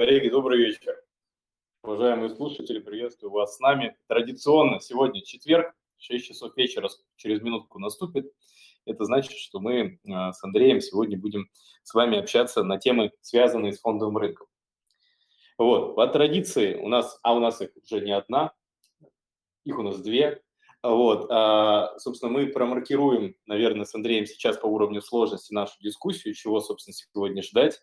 Коллеги, добрый вечер. Уважаемые слушатели, приветствую вас с нами. Традиционно сегодня четверг, 6 часов вечера, через минутку наступит. Это значит, что мы э, с Андреем сегодня будем с вами общаться на темы, связанные с фондовым рынком. Вот, по традиции у нас, а у нас их уже не одна, их у нас две. Вот, а, собственно, мы промаркируем, наверное, с Андреем сейчас по уровню сложности нашу дискуссию, чего, собственно, сегодня ждать.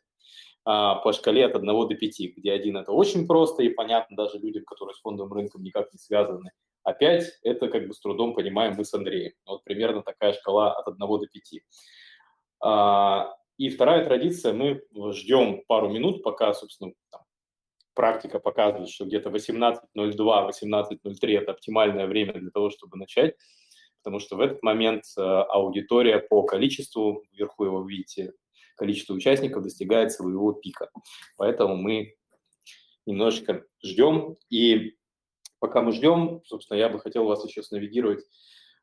А, по шкале от 1 до 5, где 1 – это очень просто и понятно даже людям, которые с фондовым рынком никак не связаны, а 5 – это как бы с трудом понимаем мы с Андреем. Вот примерно такая шкала от 1 до 5. А, и вторая традиция – мы ждем пару минут, пока, собственно, там, практика показывает, что где-то 18.02, 18.03 – это оптимальное время для того, чтобы начать, потому что в этот момент э, аудитория по количеству, вверху его видите, количество участников достигает своего пика. Поэтому мы немножечко ждем. И пока мы ждем, собственно, я бы хотел вас еще навигировать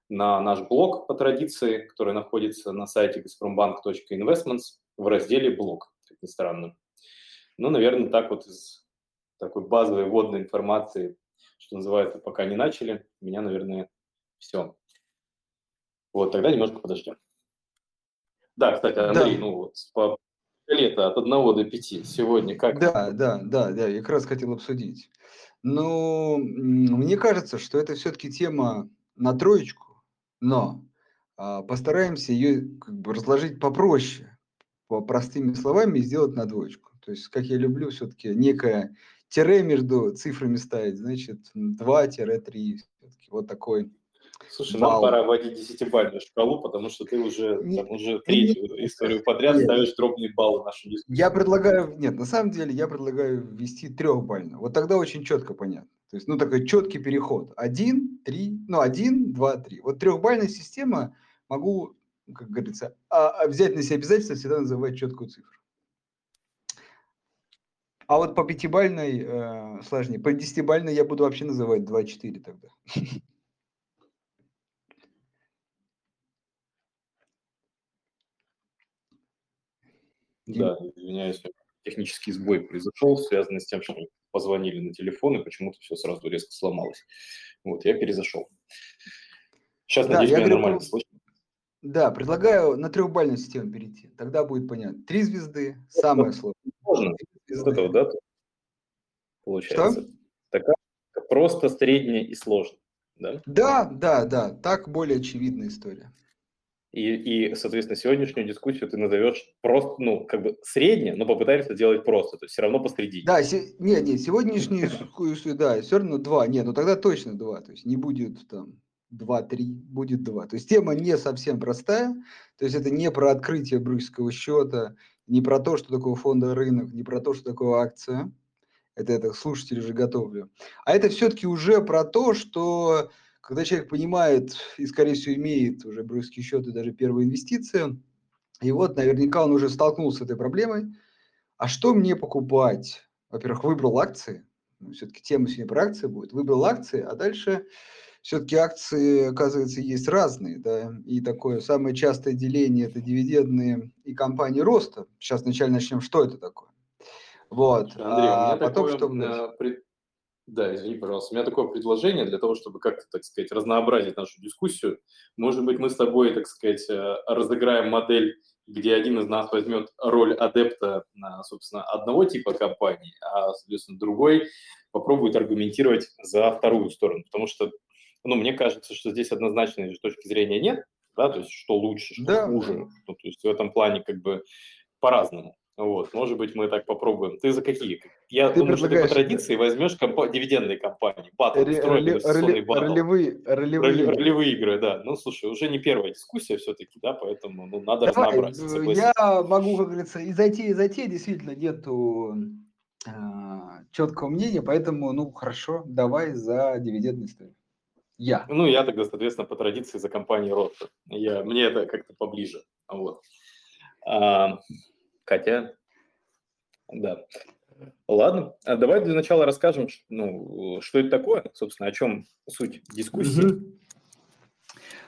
на наш блог по традиции, который находится на сайте gazprombank.investments в разделе «Блог», как ни странно. Ну, наверное, так вот из такой базовой вводной информации, что называется, пока не начали, у меня, наверное, все. Вот, тогда немножко подождем. Да, кстати, Андрей, да. ну вот по лето от 1 до 5 сегодня как? Да, да, да, да, я как раз хотел обсудить. Но мне кажется, что это все-таки тема на троечку, но а, постараемся ее как бы разложить попроще, по простыми словами и сделать на двоечку. То есть, как я люблю, все-таки некое тире между цифрами ставить, значит, 2-3, вот такой Слушай, Вау. нам пора вводить десятибальную шкалу, потому что ты уже, там, уже третью нет, историю подряд нет. ставишь дробные баллы нашей дискуссии. Я предлагаю, нет, на самом деле я предлагаю ввести трехбальную. Вот тогда очень четко понятно. То есть, ну, такой четкий переход. Один, три, ну, один, два, три. Вот трехбальная система могу, как говорится, а, а взять на себя обязательство всегда называть четкую цифру. А вот по пятибальной э, сложнее. По десятибальной я буду вообще называть 2-4 тогда. Да, извиняюсь, технический сбой произошел, связанный с тем, что позвонили на телефон, и почему-то все сразу резко сломалось. Вот, я перезашел. Сейчас, да, надеюсь, меня говорю, нормально слышно. Да, предлагаю на трехбальную систему перейти. Тогда будет понятно. Три звезды, самое сложное. Можно. Вот это вот, да? Получается. Что? Такая просто средняя и сложная. Да? да, да, да. Так более очевидная история. И, и, соответственно, сегодняшнюю дискуссию ты назовешь просто, ну, как бы средне, но попытаемся делать просто, то есть все равно посреди. Да, се- не, не, сегодняшнюю дискуссию, да, все равно два, нет, ну тогда точно два, то есть не будет там два-три, будет два. То есть тема не совсем простая, то есть это не про открытие брюссельского счета, не про то, что такое фондовый рынок, не про то, что такое акция, это, это слушатели уже готовлю, а это все-таки уже про то, что когда человек понимает и, скорее всего, имеет уже брюсский счет и даже первые инвестиции, и вот наверняка он уже столкнулся с этой проблемой. А что мне покупать? Во-первых, выбрал акции. Ну, все-таки тема сегодня про акции будет. Выбрал акции, а дальше все-таки акции, оказывается, есть разные. Да? И такое самое частое деление – это дивидендные и компании роста. Сейчас вначале начнем, что это такое. Вот. Андрей, а, потом, такое, что... Да, извини, пожалуйста. У меня такое предложение для того, чтобы как-то, так сказать, разнообразить нашу дискуссию. Может быть, мы с тобой, так сказать, э, разыграем модель, где один из нас возьмет роль адепта на, собственно, одного типа компании, а, соответственно, другой попробует аргументировать за вторую сторону. Потому что, ну, мне кажется, что здесь однозначной точки зрения нет, да, то есть что лучше, что да. хуже. Ну, то есть в этом плане как бы по-разному. Вот, может быть, мы так попробуем. Ты за какие? Я ты думаю, что ты по традиции возьмешь компа- дивидендные компании, батл, р- роли, батл. Ролевые, ролевые. ролевые игры, да. Ну, слушай, уже не первая дискуссия все-таки, да, поэтому ну, надо Давай, разнообразить. Я могу, как говорится, и зайти, и зайти, действительно нету э, четкого мнения, поэтому, ну, хорошо, давай за дивидендные историю. Я. Ну, я тогда, соответственно, по традиции за компанией Ротта. Я, мне это как-то поближе. Вот. А, Катя? Да. Ладно, а давай для начала расскажем, ну, что это такое, собственно, о чем суть дискуссии.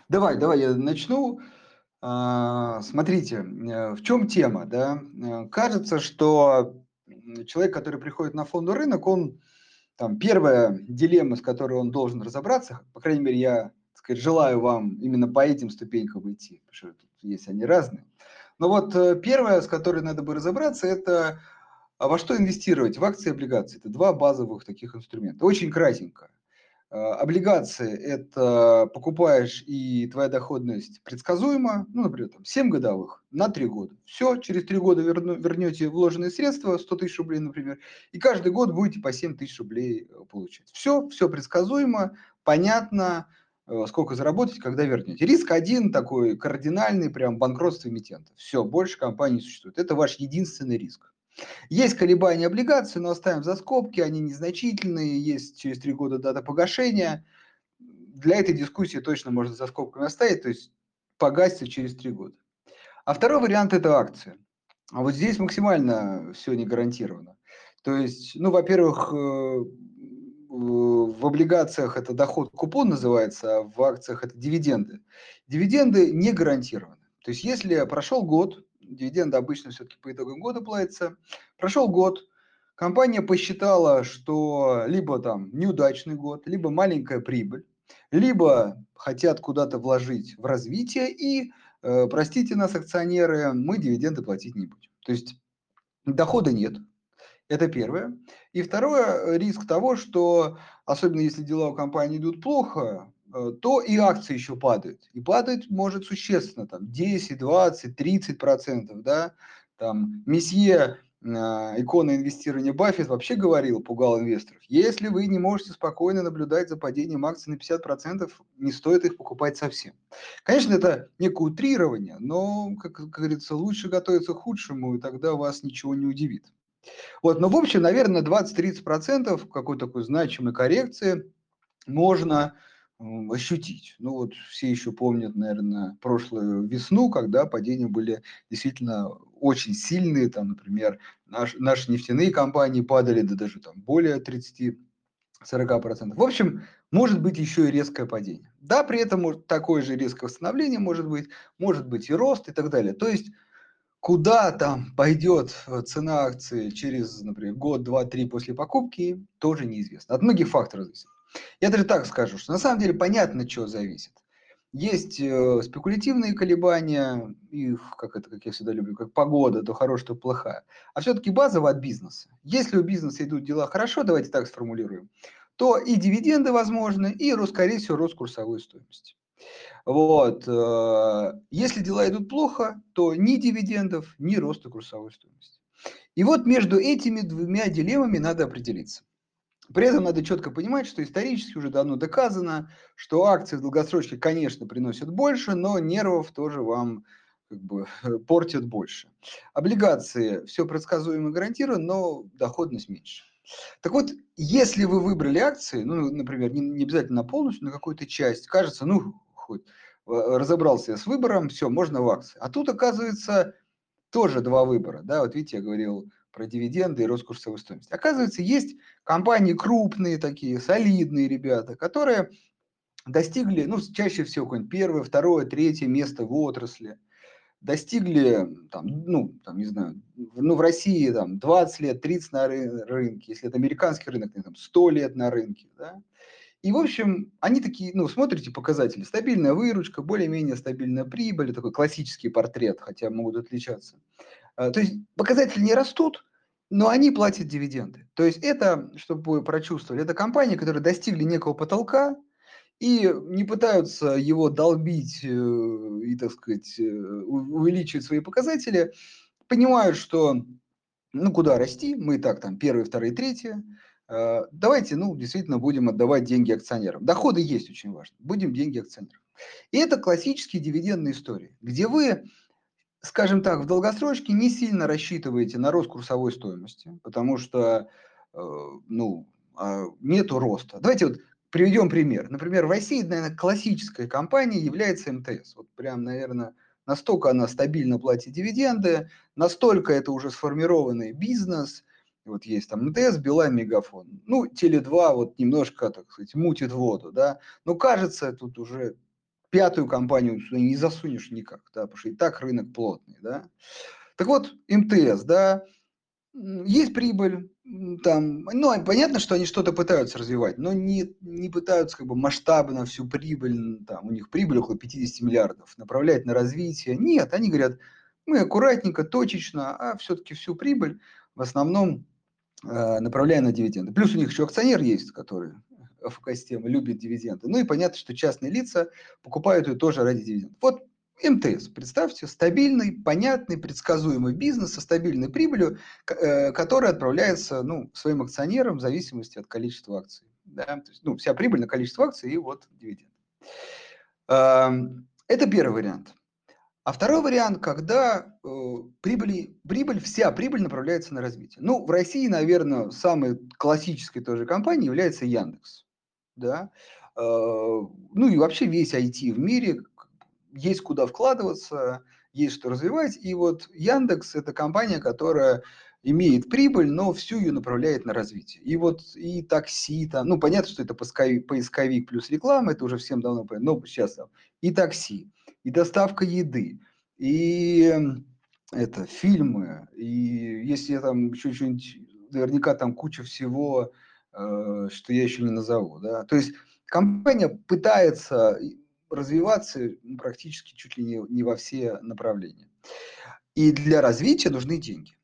Давай, давай я начну. А, смотрите, э, в чем тема, да? Э, кажется, что человек, который приходит на фондовый рынок, он там первая дилемма, с которой он должен разобраться, по крайней мере, я так сказать, желаю вам именно по этим ступенькам идти, потому что тут есть они разные. Но вот э, первое, с которой надо бы разобраться, это а во что инвестировать? В акции и облигации. Это два базовых таких инструмента. Очень кратенько. А, облигации – это покупаешь, и твоя доходность предсказуема, ну, например, там, 7 годовых на 3 года. Все, через 3 года верну, вернете вложенные средства, 100 тысяч рублей, например, и каждый год будете по 7 тысяч рублей э, получать. Все, все предсказуемо, понятно, э, сколько заработать, когда вернете. Риск один такой кардинальный, прям банкротство эмитента. Все, больше компаний существует. Это ваш единственный риск. Есть колебания облигаций, но оставим за скобки, они незначительные, есть через три года дата погашения. Для этой дискуссии точно можно за скобками оставить, то есть погасится через три года. А второй вариант – это акции. А вот здесь максимально все не гарантировано. То есть, ну, во-первых, э, в облигациях это доход купон называется, а в акциях это дивиденды. Дивиденды не гарантированы. То есть, если прошел год, дивиденды обычно все-таки по итогам года платятся. Прошел год, компания посчитала, что либо там неудачный год, либо маленькая прибыль, либо хотят куда-то вложить в развитие и, э, простите нас, акционеры, мы дивиденды платить не будем. То есть дохода нет. Это первое. И второе, риск того, что, особенно если дела у компании идут плохо, Э, то и акции еще падают. И падает может существенно, там 10, 20, 30 процентов, да, там месье э, икона инвестирования Баффет вообще говорил, пугал инвесторов, если вы не можете спокойно наблюдать за падением акций на 50%, не стоит их покупать совсем. Конечно, это некое утрирование, но, как, как говорится, лучше готовиться к худшему, и тогда вас ничего не удивит. Вот, но в общем, наверное, 20-30% какой-то такой значимой коррекции можно ощутить. Ну вот все еще помнят, наверное, прошлую весну, когда падения были действительно очень сильные, там, например, наш, наши нефтяные компании падали до даже там более 30 40%. В общем, может быть еще и резкое падение. Да, при этом такое же резкое восстановление может быть, может быть и рост и так далее. То есть куда там пойдет э, цена акции через, например, год, два, три после покупки, тоже неизвестно. От многих факторов зависит. Я даже так скажу, что на самом деле понятно, чего зависит. Есть э, спекулятивные колебания, их, как это, как я всегда люблю, как погода, то хорошая, то плохая. А все-таки базово от бизнеса. Если у бизнеса идут дела хорошо, давайте так сформулируем, то и дивиденды возможны, и, скорее всего, рост курсовой стоимости. Вот. Э, если дела идут плохо, то ни дивидендов, ни роста курсовой стоимости. И вот между этими двумя дилеммами надо определиться. При этом надо четко понимать, что исторически уже давно доказано, что акции в долгосрочке, конечно, приносят больше, но нервов тоже вам как бы портят больше. Облигации все предсказуемо гарантируют, но доходность меньше. Так вот, если вы выбрали акции, ну, например, не, не обязательно полностью, на какую-то часть, кажется, ну, хоть разобрался я с выбором, все, можно в акции. А тут, оказывается, тоже два выбора. Да, вот видите, я говорил, про дивиденды и рост курсовой стоимости. Оказывается, есть компании крупные такие, солидные ребята, которые достигли, ну, чаще всего какое-нибудь первое, второе, третье место в отрасли, достигли, там, ну, там, не знаю, ну, в России там 20 лет, 30 на рынке, если это американский рынок, там 100 лет на рынке, да, и, в общем, они такие, ну, смотрите показатели, стабильная выручка, более-менее стабильная прибыль, такой классический портрет, хотя могут отличаться. А, то есть показатели не растут, но они платят дивиденды. То есть это, чтобы вы прочувствовали, это компании, которые достигли некого потолка и не пытаются его долбить э, и, так сказать, э, увеличивать свои показатели, понимают, что ну куда расти, мы и так там первые, вторые, третьи, э, давайте, ну, действительно будем отдавать деньги акционерам. Доходы есть очень важно, будем деньги акционерам. И это классические дивидендные истории, где вы скажем так, в долгосрочке не сильно рассчитываете на рост курсовой стоимости, потому что э, ну, э, нету роста. Давайте вот приведем пример. Например, в России, наверное, классической компанией является МТС. Вот прям, наверное, настолько она стабильно платит дивиденды, настолько это уже сформированный бизнес. Вот есть там МТС, Билайн, Мегафон. Ну, Теле2 вот немножко, так сказать, мутит воду, да. Но кажется, тут уже пятую компанию сюда не засунешь никак, да, потому что и так рынок плотный, да. Так вот, МТС, да, есть прибыль, там, ну, понятно, что они что-то пытаются развивать, но не, не пытаются как бы масштабно всю прибыль, там, у них прибыль около 50 миллиардов, направлять на развитие. Нет, они говорят, мы аккуратненько, точечно, а все-таки всю прибыль в основном э, направляем на дивиденды. Плюс у них еще акционер есть, который ФК-система любит дивиденды. Ну и понятно, что частные лица покупают ее тоже ради дивидендов. Вот МТС, представьте, стабильный, понятный, предсказуемый бизнес со стабильной прибылью, э, которая отправляется ну, своим акционерам в зависимости от количества акций. Да? То есть, ну, вся прибыль на количество акций и вот дивиденд. Это первый вариант. А второй вариант, когда э, прибыль, прибыль, вся прибыль направляется на развитие. Ну, в России, наверное, самой классической тоже компанией является Яндекс. Да? Э, ну и вообще весь IT в мире есть куда вкладываться, есть что развивать. И вот Яндекс – это компания, которая имеет прибыль, но всю ее направляет на развитие. И вот и такси, там, ну, понятно, что это поисковик плюс реклама, это уже всем давно понятно, но сейчас там и такси, и доставка еды, и это фильмы, и если я там еще что-нибудь, наверняка там куча всего, э, что я еще не назову, да, то есть компания пытается развиваться практически чуть ли не, не во все направления. И для развития нужны деньги.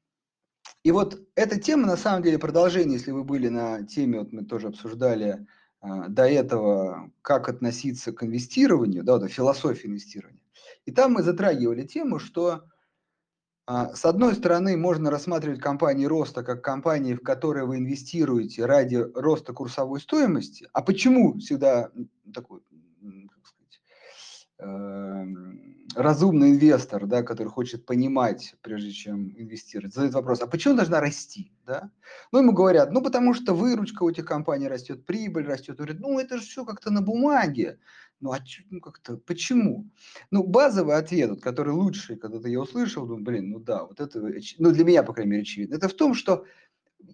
И вот эта тема, на самом деле, продолжение, если вы были на теме, вот мы тоже обсуждали до этого, как относиться к инвестированию, да, вот, философии инвестирования. И там мы затрагивали тему, что э, с одной стороны можно рассматривать компании роста как компании, в которые вы инвестируете ради роста курсовой стоимости. А почему всегда такой Эм, разумный инвестор, да, который хочет понимать, прежде чем инвестировать, задает вопрос, а почему должна расти? Да? Ну, ему говорят, ну, потому что выручка у этих компаний растет, прибыль растет. Он говорит, ну, это же все как-то на бумаге. Ну, а ну, как-то, почему? Ну, базовый ответ, вот, который лучший, когда-то я услышал, думаю, блин, ну да, вот это, ну, для меня, по крайней мере, очевидно. Это в том, что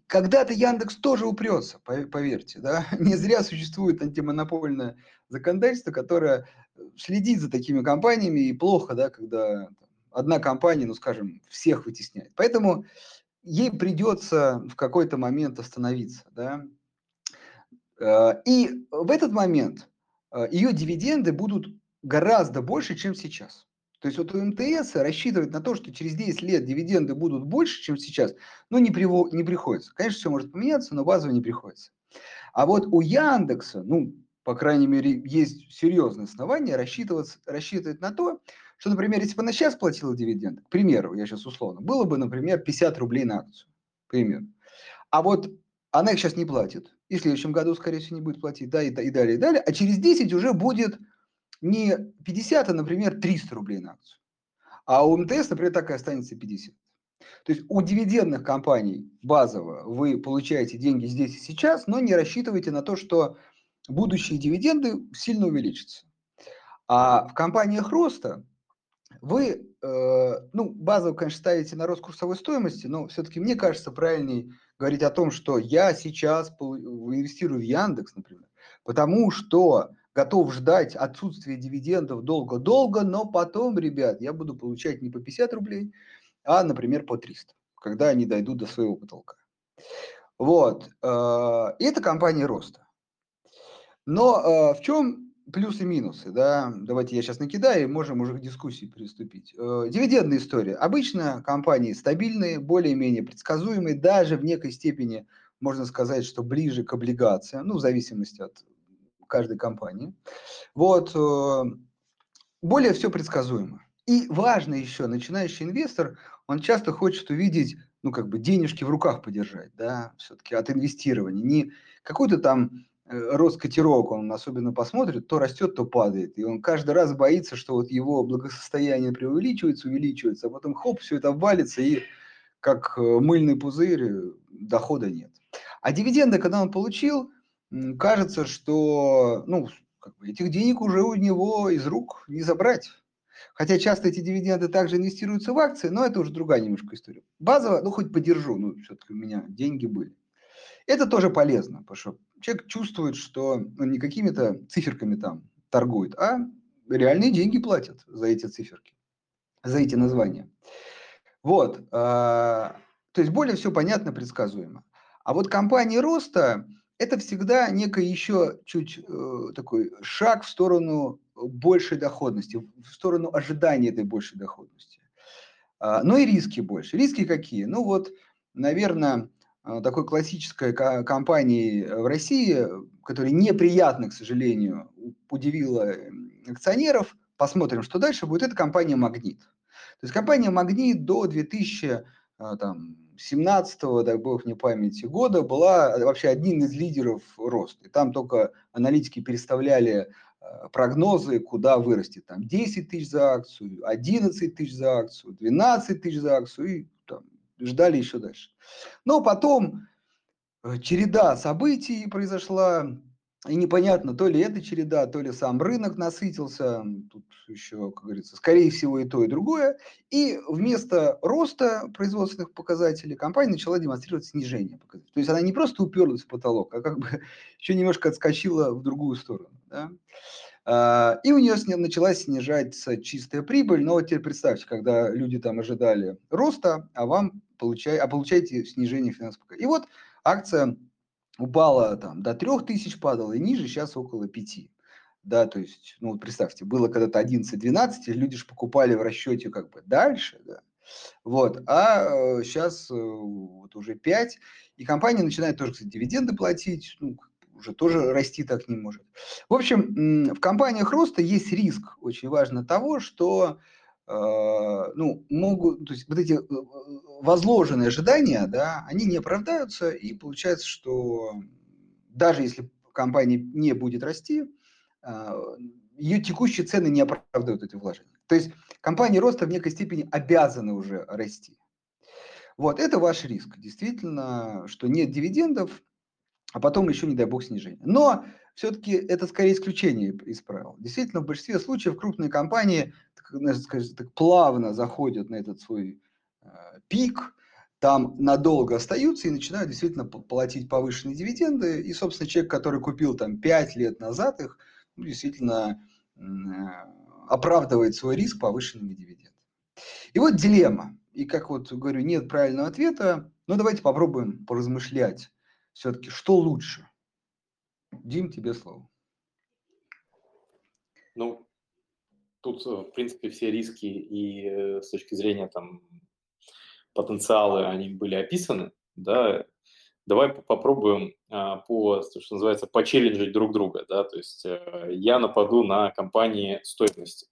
когда-то Яндекс тоже упрется, поверьте, да, не зря существует антимонопольное законодательство, которое следить за такими компаниями и плохо, да, когда одна компания, ну, скажем, всех вытесняет. Поэтому ей придется в какой-то момент остановиться, да. Э, и в этот момент э, ее дивиденды будут гораздо больше, чем сейчас. То есть вот у МТС рассчитывать на то, что через 10 лет дивиденды будут больше, чем сейчас, ну, не, приво- не приходится. Конечно, все может поменяться, но базово не приходится. А вот у Яндекса, ну, по крайней мере, есть серьезные основания рассчитывать, рассчитывать на то, что, например, если бы она сейчас платила дивиденды, к примеру, я сейчас условно, было бы, например, 50 рублей на акцию, к примеру. А вот она их сейчас не платит, и в следующем году, скорее всего, не будет платить, да, и, и далее, и далее, а через 10 уже будет не 50, а, например, 300 рублей на акцию. А у МТС, например, так и останется 50. То есть у дивидендных компаний базово вы получаете деньги здесь и сейчас, но не рассчитывайте на то, что будущие дивиденды сильно увеличатся. А в компаниях роста вы, э, ну, базово, конечно, ставите на рост курсовой стоимости, но все-таки мне кажется правильнее говорить о том, что я сейчас инвестирую в Яндекс, например, потому что готов ждать отсутствия дивидендов долго-долго, но потом, ребят, я буду получать не по 50 рублей, а, например, по 300, когда они дойдут до своего потолка. Вот. Э, и это компания роста. Но э, в чем плюсы и минусы, да, давайте я сейчас накидаю, и можем уже к дискуссии приступить. Э, дивидендная история. Обычно компании стабильные, более-менее предсказуемые, даже в некой степени можно сказать, что ближе к облигациям, ну, в зависимости от каждой компании. Вот, э, более все предсказуемо. И важно еще, начинающий инвестор, он часто хочет увидеть, ну, как бы денежки в руках подержать, да, все-таки от инвестирования. Не какой-то там рост котировок, он особенно посмотрит, то растет, то падает. И он каждый раз боится, что вот его благосостояние преувеличивается, увеличивается, а потом хоп, все это обвалится, и как э, мыльный пузырь, э, дохода нет. А дивиденды, когда он получил, кажется, что ну, как бы этих денег уже у него из рук не забрать. Хотя часто эти дивиденды также инвестируются в акции, но это уже другая немножко история. Базово, ну хоть подержу, ну все-таки у меня деньги были. Это тоже полезно, потому что человек чувствует, что он не какими-то циферками там торгует, а реальные деньги платят за эти циферки, за эти названия. Вот. А, то есть более все понятно, предсказуемо. А вот компании роста – это всегда некий еще чуть э, такой шаг в сторону большей доходности, в сторону ожидания этой большей доходности. А, но и риски больше. Риски какие? Ну вот, наверное, такой классической компании в России, которая неприятно, к сожалению, удивила акционеров, посмотрим, что дальше будет, это компания «Магнит». То есть компания «Магнит» до 2017 а, дай бог мне памяти, года была вообще одним из лидеров роста. И там только аналитики переставляли Э, прогнозы, куда вырастет. Там 10 тысяч за акцию, 11 тысяч за акцию, 12 тысяч за акцию и там, ждали еще дальше. Но потом э, череда событий произошла, и непонятно, то ли эта череда, то ли сам рынок насытился, тут еще, как говорится, скорее всего и то, и другое. И вместо роста производственных показателей компания начала демонстрировать снижение показателей. То есть она не просто уперлась в потолок, а как бы еще немножко отскочила в другую сторону. Да? А, и у нее началась снижаться чистая прибыль. Но вот теперь представьте, когда люди там ожидали роста, а вам получай, а получаете снижение финансового. И вот акция упала там до 3000 падала и ниже, сейчас около 5. Да, то есть, ну вот представьте, было когда-то 11-12, люди же покупали в расчете как бы дальше, да. Вот, а сейчас э, вот уже 5, и компания начинает тоже, кстати, дивиденды платить, ну, уже тоже расти так не может. В общем, в компаниях роста есть риск, очень важно, того, что э, ну, могут, то есть вот эти э, возложенные ожидания, да, они не оправдаются, и получается, что даже если компания не будет расти, э, ее текущие цены не оправдывают эти вложения. То есть компании роста в некой степени обязаны уже расти. Вот, это ваш риск. Действительно, что нет дивидендов, а потом еще, не дай бог, снижение. Но все-таки это скорее исключение из правил. Действительно, в большинстве случаев крупные компании так, скажем, так, плавно заходят на этот свой э, пик, там надолго остаются и начинают действительно платить повышенные дивиденды. И, собственно, человек, который купил там 5 лет назад их, ну, действительно э, оправдывает свой риск повышенными дивидендами. И вот дилемма. И как вот говорю, нет правильного ответа, но давайте попробуем поразмышлять все-таки что лучше? Дим, тебе слово. Ну, тут, э, в принципе, все риски и э, с точки зрения там потенциалы, они были описаны, да, давай попробуем а, по, что называется, почелленджить друг друга, да, то есть э, я нападу на компании стоимости.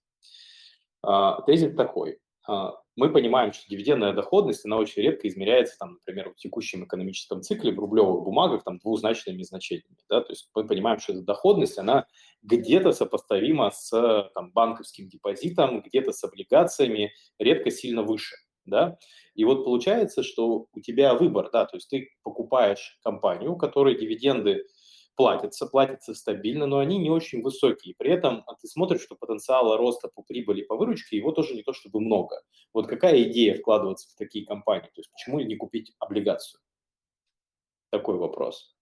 А, тезис такой, а, мы понимаем, что дивидендная доходность, она очень редко измеряется, там, например, в текущем экономическом цикле в рублевых бумагах там, двузначными значениями. Да? То есть мы понимаем, что эта доходность, она где-то сопоставима с там, банковским депозитом, где-то с облигациями, редко сильно выше. Да? И вот получается, что у тебя выбор, да, то есть ты покупаешь компанию, у которой дивиденды платятся, платятся стабильно, но они не очень высокие. При этом а ты смотришь, что потенциала роста по прибыли, по выручке, его тоже не то чтобы много. Вот какая идея вкладываться в такие компании? То есть почему не купить облигацию? Такой вопрос.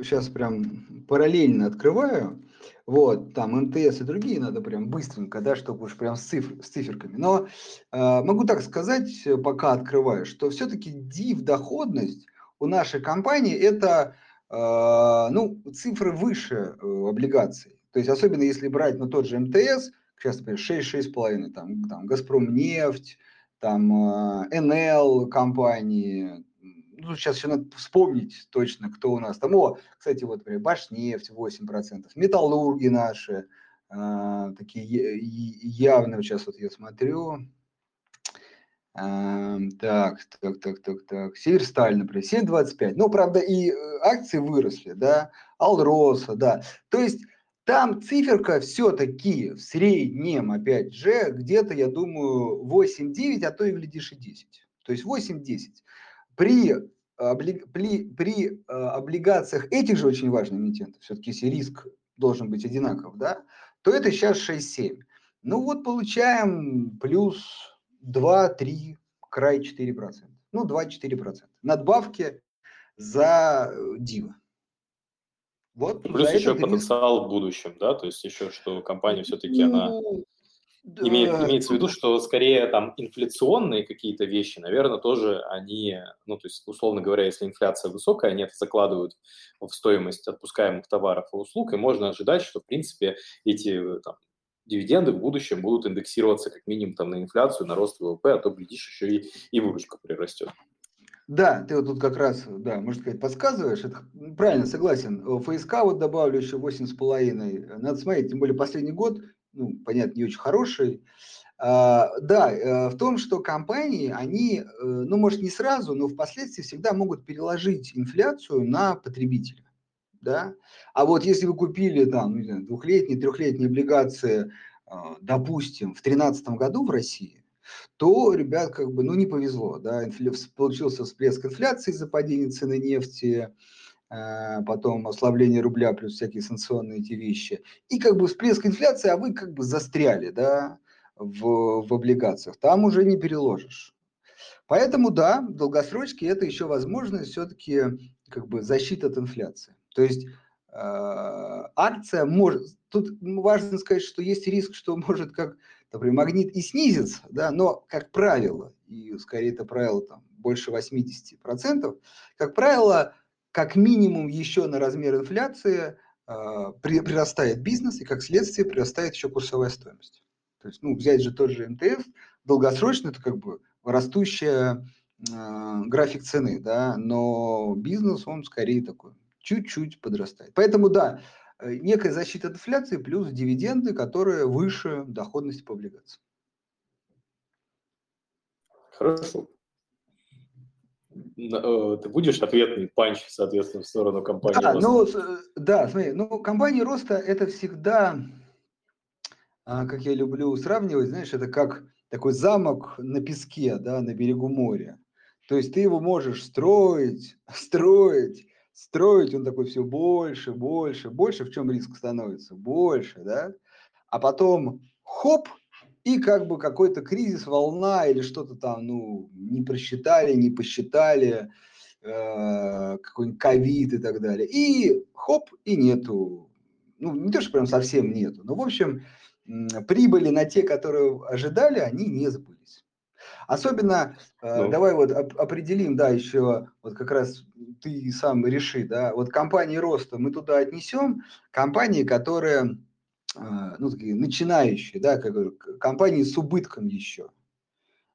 Сейчас прям параллельно открываю. Вот, там МТС и другие надо прям быстренько, да, чтобы уж прям с, цифр, с циферками. Но э, могу так сказать, пока открываю, что все-таки див доходность у нашей компании это э, ну, цифры выше э, облигаций. То есть особенно если брать ну, тот же МТС, сейчас, например, 6-6,5, там, там Газпром нефть, там э, НЛ компании, ну, сейчас еще надо вспомнить точно, кто у нас там. О, кстати, вот, например, Башнефть 8%, металлурги наши, э, такие явные, сейчас вот я смотрю, так, так, так, так, так. Северсталь, например, 7,25. Ну, правда, и э, акции выросли, да, Алроса, да. То есть там циферка все-таки в среднем, опять же, где-то, я думаю, 8-9, а то и, глядишь, и 10. То есть 8-10. При, при, при э, облигациях этих же очень важных эмитентов, все-таки если риск должен быть одинаков, да, то это сейчас 6-7. Ну вот получаем плюс 2-3, край 4%. Ну, 2-4%. Надбавки за э, дива. Вот Плюс еще потенциал риск. в будущем, да, то есть еще, что компания все-таки, ну, она Имеет, имеется в виду, что скорее там инфляционные какие-то вещи, наверное, тоже они, ну, то есть, условно говоря, если инфляция высокая, они это закладывают в стоимость отпускаемых товаров и услуг, и можно ожидать, что, в принципе, эти там, дивиденды в будущем будут индексироваться как минимум там, на инфляцию, на рост ВВП, а то, глядишь, еще и, и выручка прирастет. Да, ты вот тут как раз, да, можно сказать, подсказываешь. Это правильно, согласен. ФСК вот добавлю еще 8,5. Надо смотреть, тем более последний год, ну, понятно, не очень хороший. А, да, э, в том, что компании, они, э, ну, может, не сразу, но впоследствии всегда могут переложить инфляцию на потребителя. Да? А вот если вы купили не знаю, двухлетние, трехлетние облигации, а, допустим, в 2013 году в России, то, ребят, как бы, ну, не повезло, да, получился всплеск инфляции из-за падения цены нефти, а, потом ослабление рубля плюс всякие санкционные эти вещи, и как бы всплеск инфляции, а вы как бы застряли, да, в, в облигациях, там уже не переложишь. Поэтому, да, долгосрочки это еще возможность все-таки как бы защита от инфляции. То есть э, акция может, тут важно сказать, что есть риск, что может как например, магнит и снизится, да, но, как правило, и скорее это правило там, больше 80%, как правило, как минимум еще на размер инфляции э, прирастает бизнес, и как следствие прирастает еще курсовая стоимость. То есть, ну, взять же тот же МТФ, долгосрочно это как бы растущая э, график цены, да, но бизнес, он скорее такой, чуть-чуть подрастает. Поэтому, да, Э, некая защита от инфляции плюс дивиденды, которые выше доходности по облигациям. Хорошо. Э, ты будешь ответный панч, соответственно, в сторону компании да, роста? Ну, э, да, смотри, ну, компания роста – это всегда, а, как я люблю сравнивать, знаешь, это как такой замок на песке, да, на берегу моря. То есть ты его можешь строить, строить, строить, он такой все больше, больше, больше, в чем риск становится? Больше, да? А потом хоп, и как бы какой-то кризис, волна или что-то там, ну, не просчитали, не посчитали, э, какой-нибудь ковид и так далее. И хоп, и нету. Ну, не то, что прям совсем нету, но, в общем, прибыли на те, которые ожидали, они не сбылись. Особенно, э, ну. давай вот определим, да, еще вот как раз ты сам реши, да, вот компании роста мы туда отнесем, компании, которые, э, ну, такие начинающие, да, как компании с убытком еще.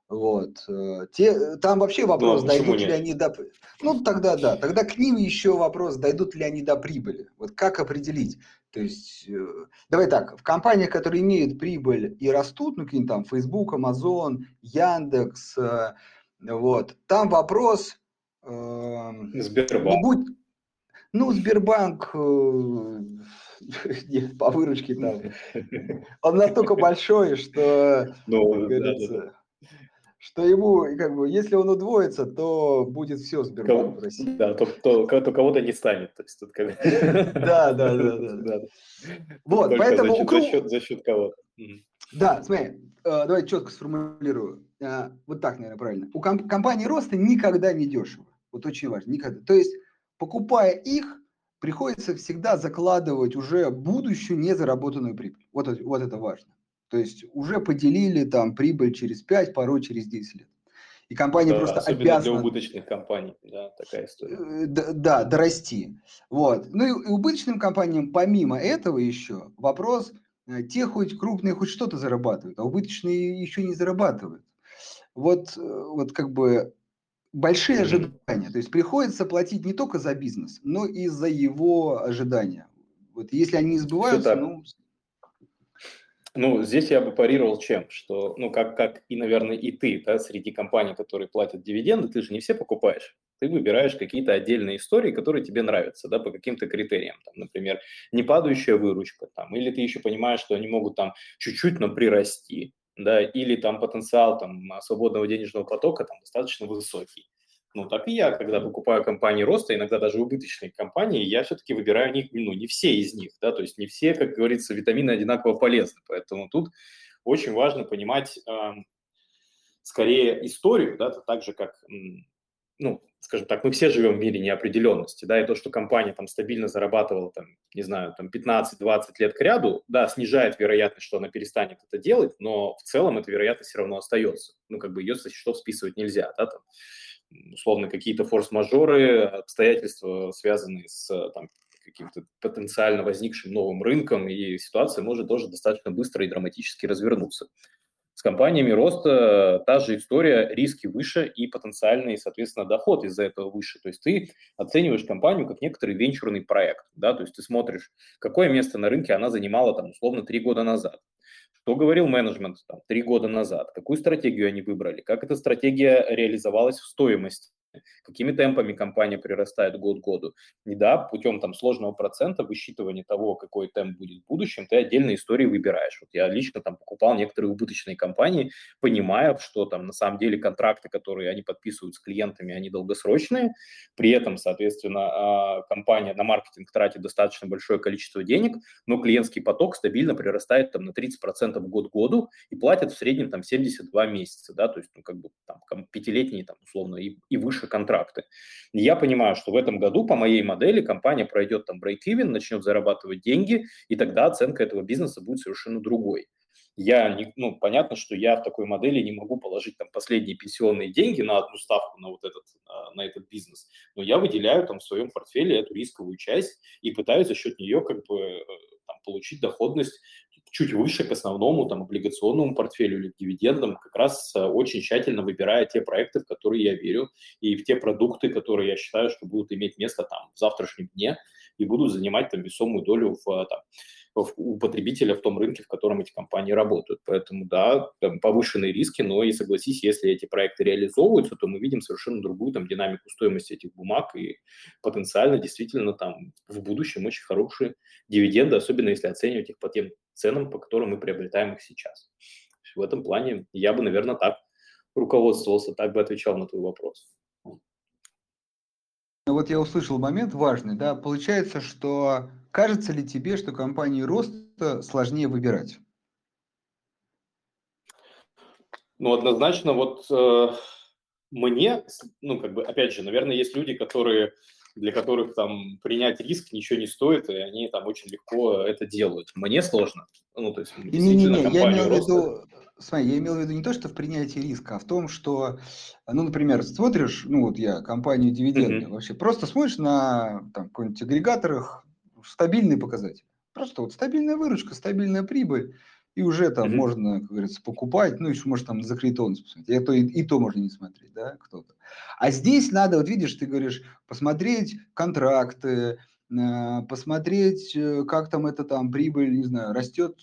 Вот. Э, те, там вообще ну, вопрос, ну, дойдут ли они до... Ну, тогда да. Тогда к ним еще вопрос, дойдут ли они до прибыли. Вот как определить? То есть, э, давай так, в компаниях, которые имеют прибыль и растут, ну, какие-нибудь там Facebook, Amazon, Яндекс, э, вот, там вопрос... Э, Сбербанк. Будь, ну, Сбербанк, нет, по выручке там, он настолько большой, что, ну, да, да что ему, как бы, если он удвоится, то будет все Сбербанк в России. Да, то, то, то кого-то не станет. То есть, тут как... Да, да, да, да. Вот, поэтому... За, за, счет, за счет кого-то. Да, смотри, э, давай четко сформулирую. Э, вот так, наверное, правильно. У компании роста никогда не дешево. Вот очень важно, никогда. То есть, покупая их, приходится всегда закладывать уже будущую незаработанную прибыль. Вот, вот это важно. То есть уже поделили там прибыль через 5, порой через 10 лет. И компания да, просто особенно обязана... для убыточных компаний, да, такая история. Э, да, да, дорасти. Вот. Ну и, убыточным компаниям помимо этого еще вопрос, э, те хоть крупные хоть что-то зарабатывают, а убыточные еще не зарабатывают. Вот, э, вот как бы большие ожидания. То есть приходится платить не только за бизнес, но и за его ожидания. Вот если они не сбываются, ну, ну, здесь я бы парировал чем? Что, ну, как, как и, наверное, и ты, да, среди компаний, которые платят дивиденды, ты же не все покупаешь. Ты выбираешь какие-то отдельные истории, которые тебе нравятся, да, по каким-то критериям. Там, например, не падающая выручка, там, или ты еще понимаешь, что они могут там чуть-чуть, но прирасти, да, или там потенциал там свободного денежного потока там достаточно высокий. Ну, так и я, когда покупаю компании роста, иногда даже убыточные компании, я все-таки выбираю них, ну, не все из них, да, то есть не все, как говорится, витамины одинаково полезны. Поэтому тут очень важно понимать э, скорее историю, да, так же, как ну, скажем так, мы все живем в мире неопределенности, да, и то, что компания там стабильно зарабатывала, там, не знаю, там 15-20 лет к ряду, да, снижает вероятность, что она перестанет это делать, но в целом эта вероятность все равно остается. Ну, как бы ее со счетов списывать нельзя, да, там, условно, какие-то форс-мажоры, обстоятельства, связанные с там, каким-то потенциально возникшим новым рынком, и ситуация может тоже достаточно быстро и драматически развернуться. С компаниями роста та же история, риски выше и потенциальный, соответственно, доход из-за этого выше. То есть ты оцениваешь компанию как некоторый венчурный проект, да, то есть ты смотришь, какое место на рынке она занимала там условно три года назад, что говорил менеджмент там три года назад, какую стратегию они выбрали, как эта стратегия реализовалась в стоимости, какими темпами компания прирастает год к году. И да, путем там сложного процента, высчитывания того, какой темп будет в будущем, ты отдельные истории выбираешь. Вот я лично там покупал некоторые убыточные компании, понимая, что там на самом деле контракты, которые они подписывают с клиентами, они долгосрочные, при этом, соответственно, а, компания на маркетинг тратит достаточно большое количество денег, но клиентский поток стабильно прирастает там на 30% год к году и платят в среднем там 72 месяца, да, то есть ну, как бы там пятилетние там условно и, и выше контракты. я понимаю, что в этом году по моей модели компания пройдет там break-even, начнет зарабатывать деньги, и тогда оценка этого бизнеса будет совершенно другой. Я, не, ну, понятно, что я в такой модели не могу положить там последние пенсионные деньги на одну ставку на вот этот, а, на этот бизнес, но я выделяю там в своем портфеле эту рисковую часть и пытаюсь за счет нее как бы э, там, получить доходность чуть выше к основному там, облигационному портфелю или дивидендам, как раз э, очень тщательно выбирая те проекты, в которые я верю, и в те продукты, которые я считаю, что будут иметь место там в завтрашнем дне и будут занимать там весомую долю в, э, там, у потребителя в том рынке, в котором эти компании работают. Поэтому, да, там повышенные риски, но и согласись, если эти проекты реализовываются, то мы видим совершенно другую там динамику стоимости этих бумаг и потенциально действительно там в будущем очень хорошие дивиденды, особенно если оценивать их по тем ценам, по которым мы приобретаем их сейчас. В этом плане я бы, наверное, так руководствовался, так бы отвечал на твой вопрос. Вот я услышал момент важный, да, получается, что кажется ли тебе, что компании роста сложнее выбирать? Ну, однозначно, вот э, мне, ну, как бы, опять же, наверное, есть люди, которые для которых там принять риск ничего не стоит, и они там очень легко это делают. Мне сложно. Ну, то есть, действительно, не, не, не, я имел в виду, смотри, я имел в виду не то, что в принятии риска, а в том, что, ну, например, смотришь, ну, вот я компанию дивиденды, mm-hmm. вообще просто смотришь на там какой-нибудь агрегаторах стабильный показатель. Просто вот стабильная выручка, стабильная прибыль, и уже там mm-hmm. можно, как говорится, покупать, ну, еще может там закрытонность посмотреть. И то, и, и то можно не смотреть, да, кто-то. А здесь надо, вот видишь, ты говоришь, посмотреть контракты, э, посмотреть, э, как там это там прибыль, не знаю, растет,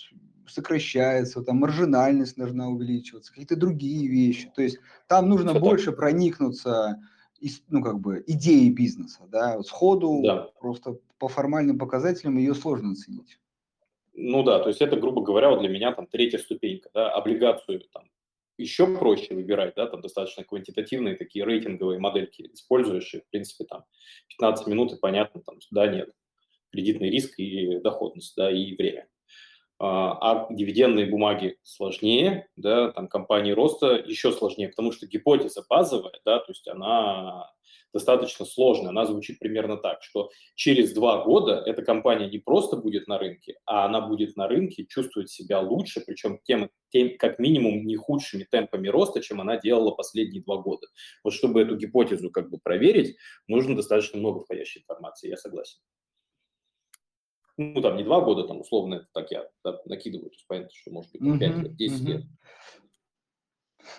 сокращается, там маржинальность должна увеличиваться, какие-то другие вещи. То есть там нужно Все больше так. проникнуться ну, как бы, идеей бизнеса, да, сходу да. просто по формальным показателям ее сложно оценить. Ну да, то есть это, грубо говоря, вот для меня там третья ступенька, да, облигацию там еще проще выбирать, да, там достаточно квантитативные такие рейтинговые модельки используешь, и, в принципе, там 15 минут и понятно, там, да, нет, кредитный риск и доходность, да, и время. А, а дивидендные бумаги сложнее, да, там компании роста еще сложнее, потому что гипотеза базовая, да, то есть она достаточно сложная. Она звучит примерно так, что через два года эта компания не просто будет на рынке, а она будет на рынке чувствовать себя лучше, причем тем, тем как минимум не худшими темпами роста, чем она делала последние два года. Вот чтобы эту гипотезу как бы проверить, нужно достаточно много входящей информации, я согласен. Ну, там не два года, там условно, это так я да, накидываю, то есть понятно, что может быть 5 лет, 10 лет.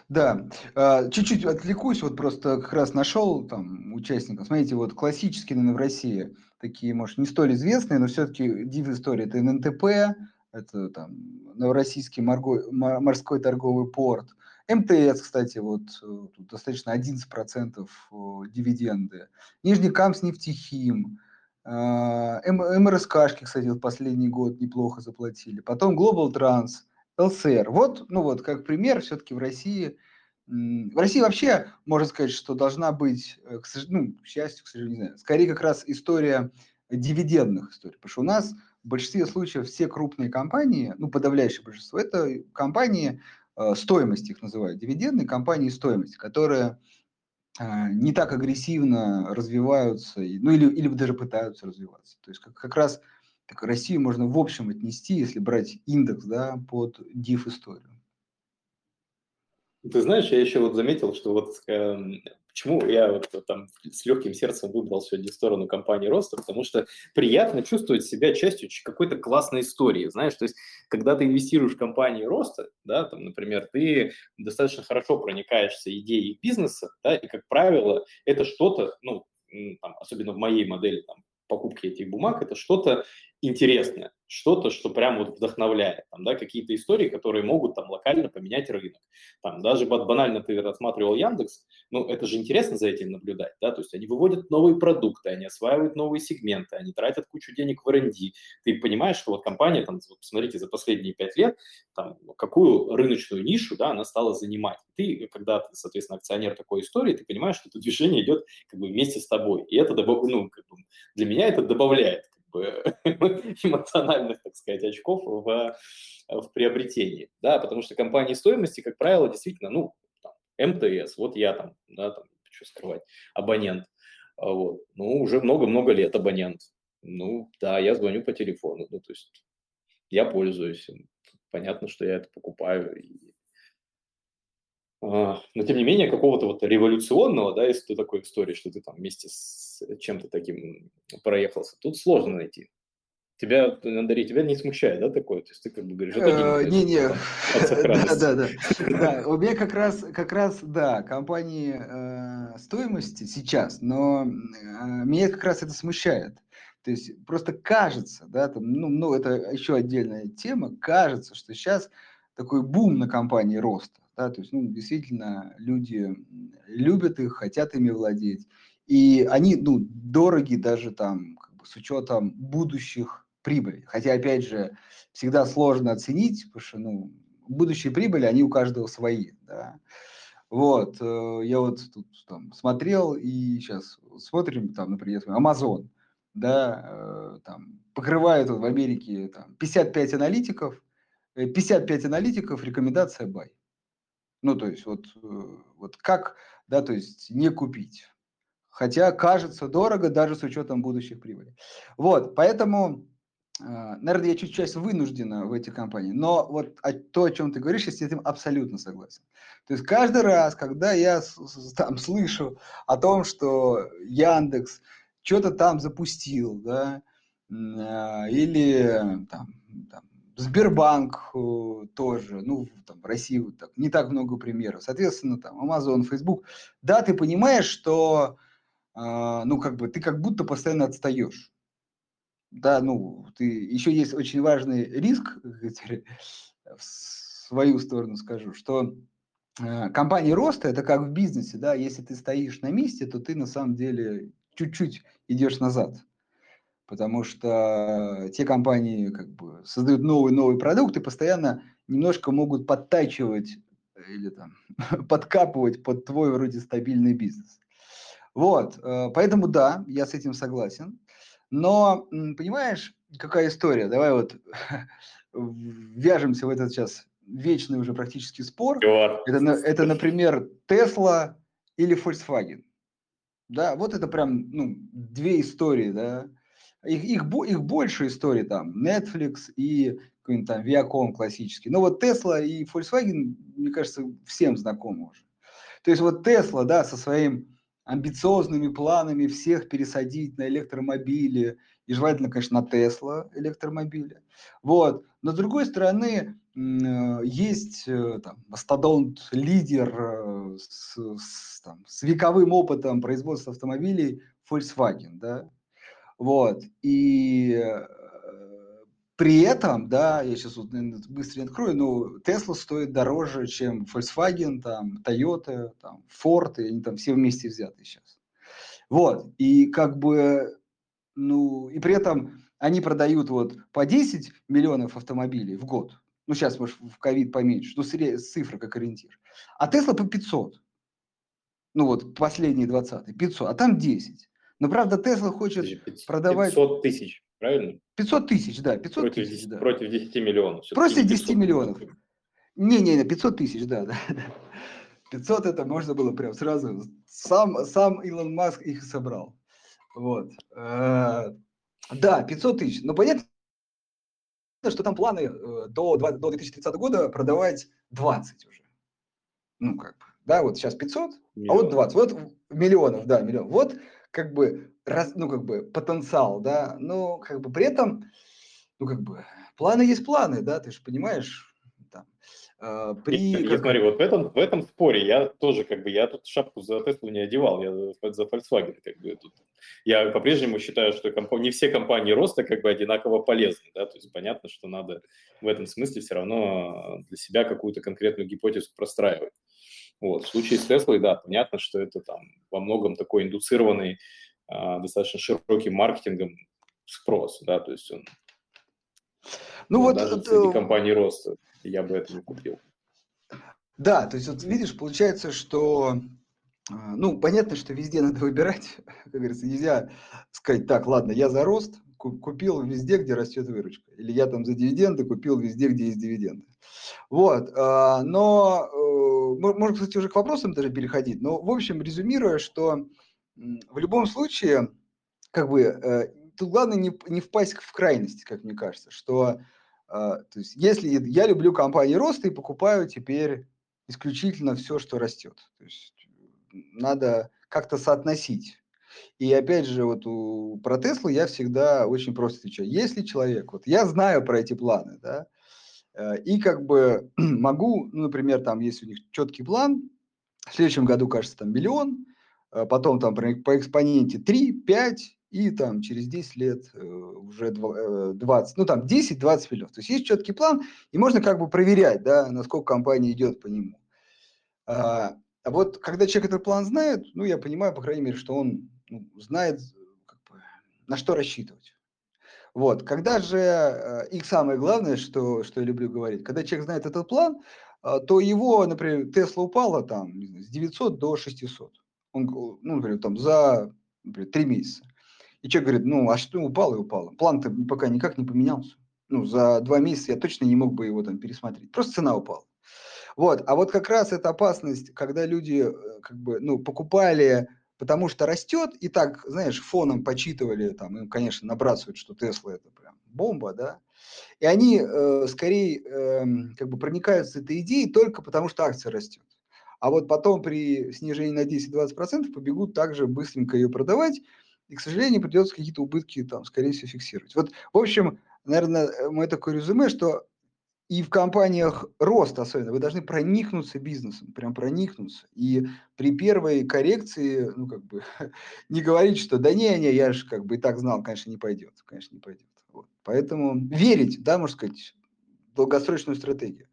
Да, а, чуть-чуть отвлекусь, вот просто как раз нашел там участника. Смотрите, вот классические, наверное, в России такие, может, не столь известные, но все-таки див истории. Это ННТП, это там Новороссийский моргой, морской торговый порт. МТС, кстати, вот тут достаточно 11% дивиденды. Нижний Камс нефтехим. А, МРСКшки, кстати, вот последний год неплохо заплатили. Потом Global Trans – ЛСР. Вот, ну вот, как пример, все-таки в России, в России вообще, можно сказать, что должна быть, э, к, ну, к счастью, к сожалению, не знаю, скорее как раз история дивидендных историй, потому что у нас в большинстве случаев все крупные компании, ну, подавляющее большинство, это компании, э, стоимость их называют, дивидендные компании стоимости, которые не так агрессивно развиваются, ну или, или даже пытаются развиваться. То есть как, как раз так, Россию можно в общем отнести, если брать индекс да, под диф-историю. Ты знаешь, я еще вот заметил, что вот э, почему я вот там с легким сердцем выбрал сегодня сторону компании роста, потому что приятно чувствовать себя частью какой-то классной истории, знаешь, то есть когда ты инвестируешь в компанию роста, да, там, например, ты достаточно хорошо проникаешься идеей бизнеса, да, и, как правило, это что-то, ну, там, особенно в моей модели там, покупки этих бумаг, это что-то интересное, что-то, что прям вот вдохновляет, там, да, какие-то истории, которые могут там локально поменять рынок. Там, даже банально ты рассматривал Яндекс, ну, это же интересно за этим наблюдать, да, то есть они выводят новые продукты, они осваивают новые сегменты, они тратят кучу денег в R&D. Ты понимаешь, что вот компания, там, вот, посмотрите, за последние пять лет, там, какую рыночную нишу, да, она стала занимать. Ты, когда соответственно, акционер такой истории, ты понимаешь, что это движение идет как бы вместе с тобой, и это, ну, как бы, для меня это добавляет эмоциональных, так сказать, очков в, в приобретении, да, потому что компании стоимости, как правило, действительно, ну, там, МТС, вот я там, да, там, что скрывать, абонент, а вот, ну, уже много-много лет абонент, ну, да, я звоню по телефону, ну, то есть я пользуюсь, понятно, что я это покупаю, и но тем не менее какого-то вот революционного, да, если ты такой истории, что ты там вместе с чем-то таким проехался, тут сложно найти. Тебя, Андрей, тебя не смущает, да, такое? То есть ты как бы говоришь, это не, не, да, да, да, да. У меня как раз, как раз, да, компании э, стоимости сейчас, но э, меня как раз это смущает. То есть просто кажется, да, там, ну, ну, это еще отдельная тема, кажется, что сейчас такой бум на компании роста. Да, то есть, ну, действительно, люди любят их, хотят ими владеть. И они, ну, дороги даже там, как бы, с учетом будущих прибылей. Хотя, опять же, всегда сложно оценить, потому что, ну, будущие прибыли, они у каждого свои, да. Вот, э, я вот тут там смотрел, и сейчас смотрим, там, например, Amazon, да, э, там, покрывает в Америке там, 55 аналитиков, 55 э, аналитиков, рекомендация buy. Ну, то есть вот, э, вот как, да, то есть не купить. Хотя кажется дорого даже с учетом будущих прибылей. Вот, поэтому, э, наверное, я чуть часть вынуждена в эти компании. Но вот то, о чем ты говоришь, я с этим абсолютно согласен. То есть каждый раз, когда я там слышу о том, что Яндекс что-то там запустил, да, э, или там, там Сбербанк э, тоже, ну, там, в России так, не так много примеров. Соответственно, там, Amazon, Facebook. Да, ты понимаешь, что, э, ну, как бы, ты как будто постоянно отстаешь. Да, ну, ты, еще есть очень важный риск, в свою сторону скажу, что э, компании роста, это как в бизнесе, да, если ты стоишь на месте, то ты на самом деле чуть-чуть идешь назад потому что те компании как бы создают новый новый продукт и постоянно немножко могут подтачивать или там подкапывать под твой вроде стабильный бизнес. Вот, э, поэтому да, я с этим согласен. Но, понимаешь, какая история? Давай вот вяжемся в этот сейчас вечный уже практически спор. Это, это, например, Tesla или Volkswagen. Да, вот это прям, ну, две истории, да, их, их, их больше историй там, Netflix и какой-нибудь там Viacom классический. Но вот Tesla и Volkswagen, мне кажется, всем знакомы уже. То есть вот Tesla, да, со своими амбициозными планами всех пересадить на электромобили, и желательно, конечно, на Tesla электромобили. Вот. Но с другой стороны, есть э, там, мастодонт, лидер э, с, с, там, с вековым опытом производства автомобилей Volkswagen, да, вот. И э, при этом, да, я сейчас вот быстро открою, но Tesla стоит дороже, чем Volkswagen, там, Toyota, там, Ford, и они там все вместе взяты сейчас. Вот. И как бы, ну, и при этом они продают вот по 10 миллионов автомобилей в год. Ну, сейчас, может, в ковид поменьше, ну, цифра как ориентир. А Tesla по 500. Ну, вот последние 20 500, а там 10. Но правда Тесла хочет 500, продавать... 500 тысяч, правильно? 500 тысяч, да, 500 против тысяч, 10, да. Против 10 миллионов. Против 10 миллионов. Не-не-не, 500 тысяч, да, да. 500 это можно было прям сразу, сам, сам Илон Маск их собрал. Вот. Э, да, 500 тысяч. Но понятно, что там планы э, до, до 2030 года продавать 20 уже. Ну, как бы, да, вот сейчас 500, Миллион. а вот 20. Вот миллионов, да, миллион. Вот как бы, раз, ну, как бы потенциал, да, но как бы при этом, ну, как бы, планы есть планы, да, ты же понимаешь, там, э, при... И, как... Смотри, вот в этом, в этом споре я тоже, как бы, я тут шапку за Теслу не одевал, я за, за Volkswagen, как бы, тут. Я по-прежнему считаю, что комп... не все компании роста, как бы, одинаково полезны, да, то есть понятно, что надо в этом смысле все равно для себя какую-то конкретную гипотезу простраивать. Вот. В случае с Теслой, да, понятно, что это там во многом такой индуцированный, а, достаточно широким маркетингом спрос, да, то есть он ну, вот даже это... среди компаний роста я бы это не купил. Да, то есть вот видишь, получается, что а, ну, понятно, что везде надо выбирать, как говорится, нельзя сказать, так, ладно, я за рост, купил везде, где растет выручка. Или я там за дивиденды купил везде, где есть дивиденды. Вот. А, но, э, можно, кстати, уже к вопросам даже переходить. Но, в общем, резюмируя, что в любом случае, как бы, э, тут главное не, не впасть в крайность, как мне кажется, что то есть, если я люблю компании роста и покупаю теперь исключительно все, что растет. То есть, надо как-то соотносить и опять же, вот у, про Теслу я всегда очень просто отвечаю. Если человек, вот я знаю про эти планы, да, э, и как бы могу, ну, например, там есть у них четкий план, в следующем году, кажется, там миллион, э, потом там по экспоненте 3, 5, и там через 10 лет э, уже 20, ну там 10-20 миллионов. То есть есть четкий план, и можно как бы проверять, да, насколько компания идет по нему. А, а вот когда человек этот план знает, ну я понимаю, по крайней мере, что он ну, знает, как бы, на что рассчитывать. Вот. Когда же, э, и самое главное, что, что я люблю говорить, когда человек знает этот план, э, то его, например, Тесла упала там с 900 до 600. Он, ну, например, там за например, 3 месяца. И человек говорит, ну, а что упало и упало? План-то пока никак не поменялся. Ну, за два месяца я точно не мог бы его там пересмотреть. Просто цена упала. Вот. А вот как раз эта опасность, когда люди э, как бы, ну, покупали потому что растет, и так, знаешь, фоном почитывали, там, им, конечно, набрасывают, что Тесла это прям бомба, да, и они э, скорее э, как бы проникаются этой идеей только потому, что акция растет. А вот потом при снижении на 10-20% побегут также быстренько ее продавать, и, к сожалению, придется какие-то убытки там, скорее всего, фиксировать. Вот, в общем, наверное, мое такое резюме, что и в компаниях рост особенно, вы должны проникнуться бизнесом, прям проникнуться. И при первой коррекции, ну, как бы, не говорить, что да не, не, я же как бы и так знал, конечно, не пойдет, конечно, не пойдет. Вот. Поэтому верить, да, можно сказать, в долгосрочную стратегию.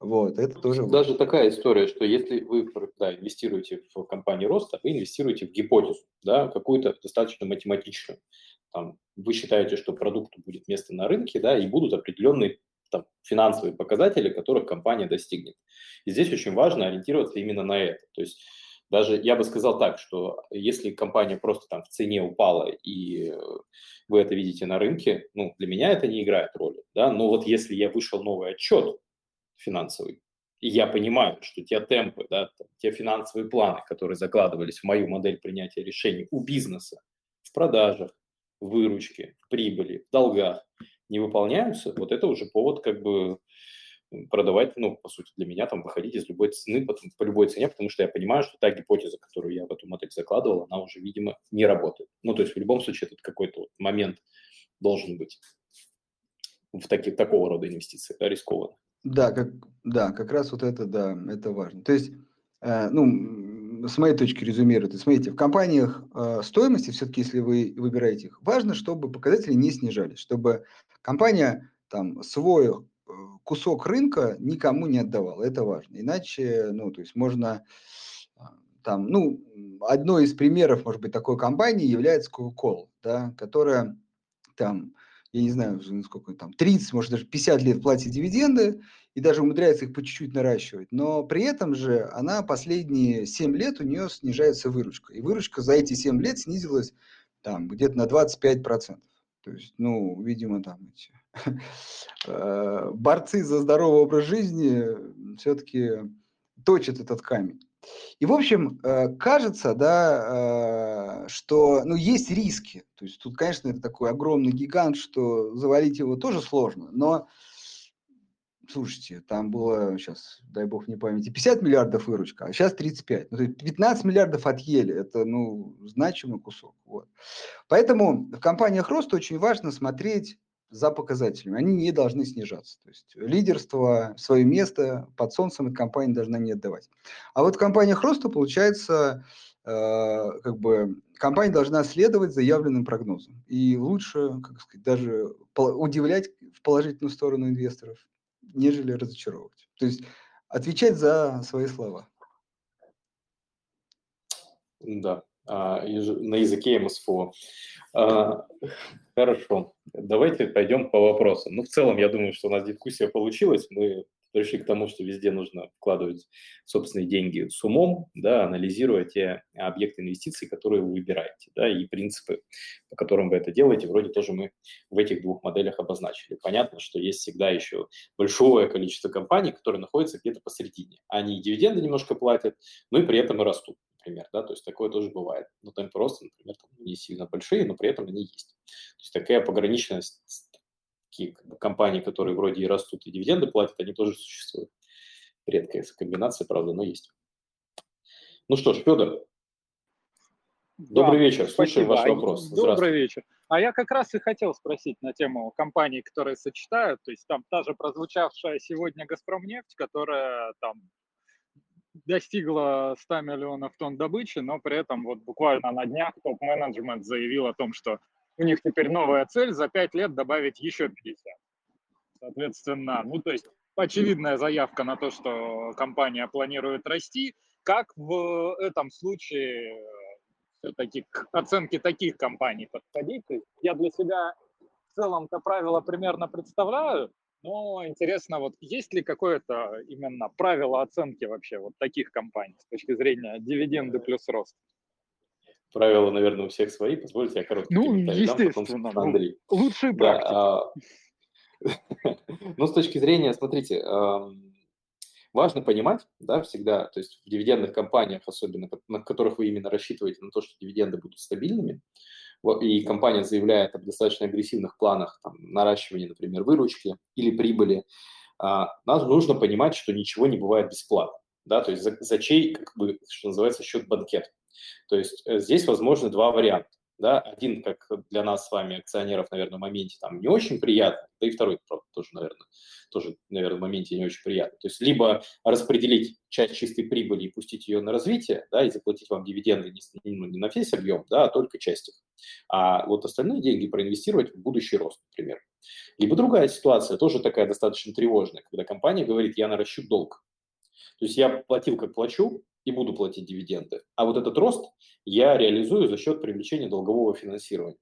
Вот, это тоже Даже важно. такая история, что если вы да, инвестируете в компанию роста, вы инвестируете в гипотезу, да, какую-то достаточно математичную. Там, вы считаете, что продукту будет место на рынке, да, и будут определенные там, финансовые показатели, которых компания достигнет. И здесь очень важно ориентироваться именно на это. То есть даже я бы сказал так, что если компания просто там в цене упала, и вы это видите на рынке, ну, для меня это не играет роли, да, но вот если я вышел новый отчет финансовый, и я понимаю, что те темпы, да, те финансовые планы, которые закладывались в мою модель принятия решений у бизнеса в продажах, в выручке, в прибыли, в долгах, не выполняются, вот это уже повод как бы продавать, ну, по сути, для меня там выходить из любой цены, потом, по любой цене, потому что я понимаю, что та гипотеза, которую я в эту модель закладывал, она уже, видимо, не работает. Ну, то есть в любом случае этот какой-то вот момент должен быть в таки, такого рода инвестиции, да, рискованных. Да, как, да, как раз вот это, да, это важно. То есть, э, ну, с моей точки резюмировать, смотрите, в компаниях э, стоимости, все-таки, если вы выбираете их, важно, чтобы показатели не снижались, чтобы компания там свой э, кусок рынка никому не отдавала. Это важно. Иначе, ну, то есть можно э, там, ну, одной из примеров, может быть, такой компании является Coca-Cola, да, которая там я не знаю, сколько там, 30, может даже 50 лет платит дивиденды и даже умудряется их по чуть-чуть наращивать. Но при этом же она последние 7 лет у нее снижается выручка. И выручка за эти 7 лет снизилась там где-то на 25%. То есть, ну, видимо, там эти э, борцы за здоровый образ жизни все-таки точит этот камень. И, в общем, э, кажется, да, э, что, ну, есть риски. То есть тут, конечно, это такой огромный гигант, что завалить его тоже сложно, но слушайте, там было сейчас, дай бог мне памяти, 50 миллиардов выручка, а сейчас 35. Ну, то есть 15 миллиардов отъели, это, ну, значимый кусок. Вот. Поэтому в компаниях роста очень важно смотреть за показателями. Они не должны снижаться. То есть лидерство, свое место под солнцем эта компания должна не отдавать. А вот в компаниях роста, получается, э, как бы компания должна следовать заявленным прогнозам. И лучше, как сказать, даже удивлять в положительную сторону инвесторов, нежели разочаровывать. То есть отвечать за свои слова. Да, на языке МСФО. А, хорошо, давайте пойдем по вопросам. Ну, в целом, я думаю, что у нас дискуссия получилась. Мы пришли к тому, что везде нужно вкладывать собственные деньги с умом, да, анализируя те объекты инвестиций, которые вы выбираете, да, и принципы, по которым вы это делаете, вроде тоже мы в этих двух моделях обозначили. Понятно, что есть всегда еще большое количество компаний, которые находятся где-то посередине. Они дивиденды немножко платят, но и при этом и растут например, да, то есть такое тоже бывает. Но темпы роста, например, там не сильно большие, но при этом они есть. То есть такая пограничность такие как бы, компании, которые вроде и растут, и дивиденды платят, они тоже существуют. Редкая комбинация, правда, но есть. Ну что ж, Федор, добрый да, вечер, слушаем ваш вопрос. Добрый вечер. А я как раз и хотел спросить на тему компаний, которые сочетают, то есть там та же прозвучавшая сегодня «Газпромнефть», которая там достигла 100 миллионов тонн добычи, но при этом вот буквально на днях топ-менеджмент заявил о том, что у них теперь новая цель за 5 лет добавить еще 50. Соответственно, ну то есть очевидная заявка на то, что компания планирует расти. Как в этом случае э, все-таки к оценке таких компаний подходить? я для себя в целом-то правило примерно представляю, но интересно, вот есть ли какое-то именно правило оценки вообще вот таких компаний с точки зрения дивиденды плюс рост? правила, наверное, у всех свои. Позвольте, я короткий ну, естественно, дам, Андрей. Ну, лучшие практики. Да, ну, с точки зрения, смотрите, важно понимать, да, всегда, то есть в дивидендных компаниях, особенно на которых вы именно рассчитываете на то, что дивиденды будут стабильными, и компания заявляет об достаточно агрессивных планах там, наращивания, например, выручки или прибыли, а, нам нужно понимать, что ничего не бывает бесплатно. Да, то есть за, за чей, как бы, что называется, счет банкет. То есть э, здесь возможны два варианта. Да? Один, как для нас с вами, акционеров, наверное, в моменте там не очень приятно, да и второй, правда, тоже, наверное, тоже, наверное, в моменте не очень приятно. То есть либо распределить часть чистой прибыли и пустить ее на развитие, да, и заплатить вам дивиденды не, ну, не на весь объем, да, а только часть их. А вот остальные деньги проинвестировать в будущий рост, например. Либо другая ситуация, тоже такая достаточно тревожная, когда компания говорит, я наращу долг. То есть я платил, как плачу, и буду платить дивиденды. А вот этот рост я реализую за счет привлечения долгового финансирования.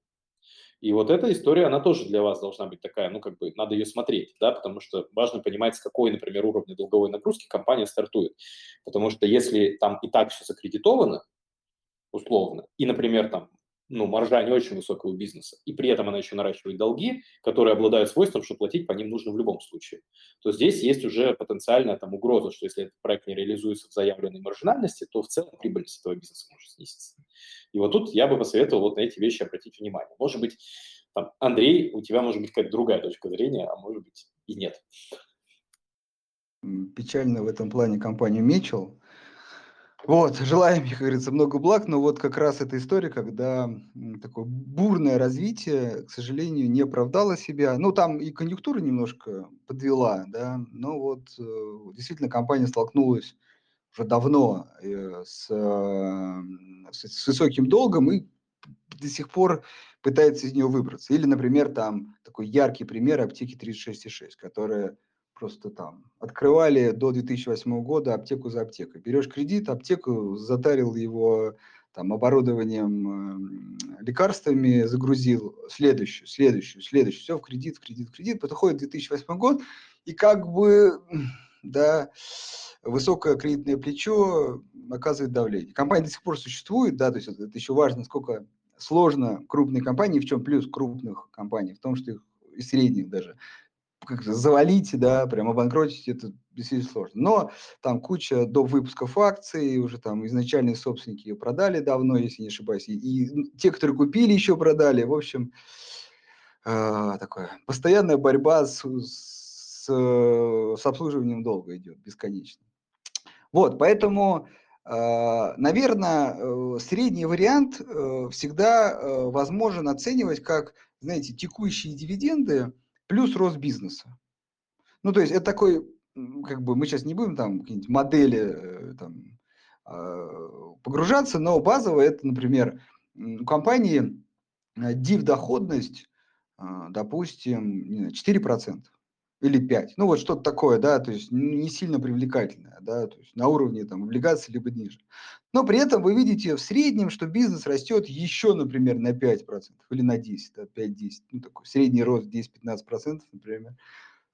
И вот эта история, она тоже для вас должна быть такая, ну, как бы, надо ее смотреть, да, потому что важно понимать, с какой, например, уровня долговой нагрузки компания стартует. Потому что если там и так все закредитовано, условно, и, например, там ну, маржа не очень высокого бизнеса, и при этом она еще наращивает долги, которые обладают свойством, что платить по ним нужно в любом случае, то здесь есть уже потенциальная там угроза, что если этот проект не реализуется в заявленной маржинальности, то в целом прибыльность этого бизнеса может снизиться. И вот тут я бы посоветовал вот на эти вещи обратить внимание. Может быть, там, Андрей, у тебя может быть какая-то другая точка зрения, а может быть и нет. Печально в этом плане компанию Мечел, вот, желаем, как говорится, много благ, но вот как раз эта история, когда такое бурное развитие, к сожалению, не оправдало себя. Ну, там и конъюнктура немножко подвела, да, но вот э, действительно компания столкнулась уже давно э, с, с высоким долгом и до сих пор пытается из него выбраться. Или, например, там такой яркий пример аптеки 36,6, которая просто там открывали до 2008 года аптеку за аптекой. Берешь кредит, аптеку затарил его там оборудованием, э, лекарствами, загрузил следующую, следующую, следующую, все в кредит, в кредит, в кредит. Подходит 2008 год, и как бы, да, высокое кредитное плечо оказывает давление. Компания до сих пор существует, да, то есть это еще важно, сколько сложно крупные компании, в чем плюс крупных компаний, в том, что их и средних даже как завалить, да, прям обанкротить, это действительно сложно. Но там куча до выпусков акций, уже там изначальные собственники ее продали давно, если не ошибаюсь, и, и те, которые купили, еще продали. В общем, э, такое постоянная борьба с, с, с обслуживанием долга идет бесконечно. Вот, поэтому, э, наверное, э, средний вариант э, всегда э, возможен оценивать как, знаете, текущие дивиденды плюс рост бизнеса. Ну, то есть это такой как бы мы сейчас не будем там какие-нибудь модели э, там, а, погружаться, но базово это, например, у компании э, доходность, а, допустим, 4% или 5%. Ну вот что-то такое, да, то есть не сильно привлекательное, да, то есть на уровне там облигаций либо ниже. Но при этом вы видите в среднем, что бизнес растет еще, например, на 5% или на 10%, да, 5-10%, ну такой средний рост 10-15%, например.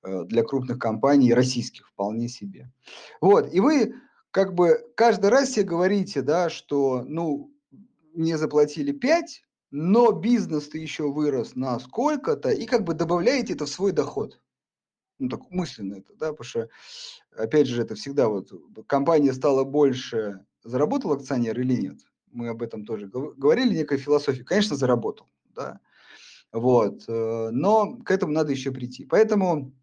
Э, для крупных компаний российских вполне себе. Вот, и вы как бы каждый раз себе говорите, да, что, ну, мне заплатили 5, но бизнес-то еще вырос на сколько-то, и как бы добавляете это в свой доход. Ну, так мысленно это, да, потому что, опять же, это всегда вот, компания стала больше, заработал акционер или нет? Мы об этом тоже говорили, некая философия. Конечно, заработал, да, вот, э, но к этому надо еще прийти. Поэтому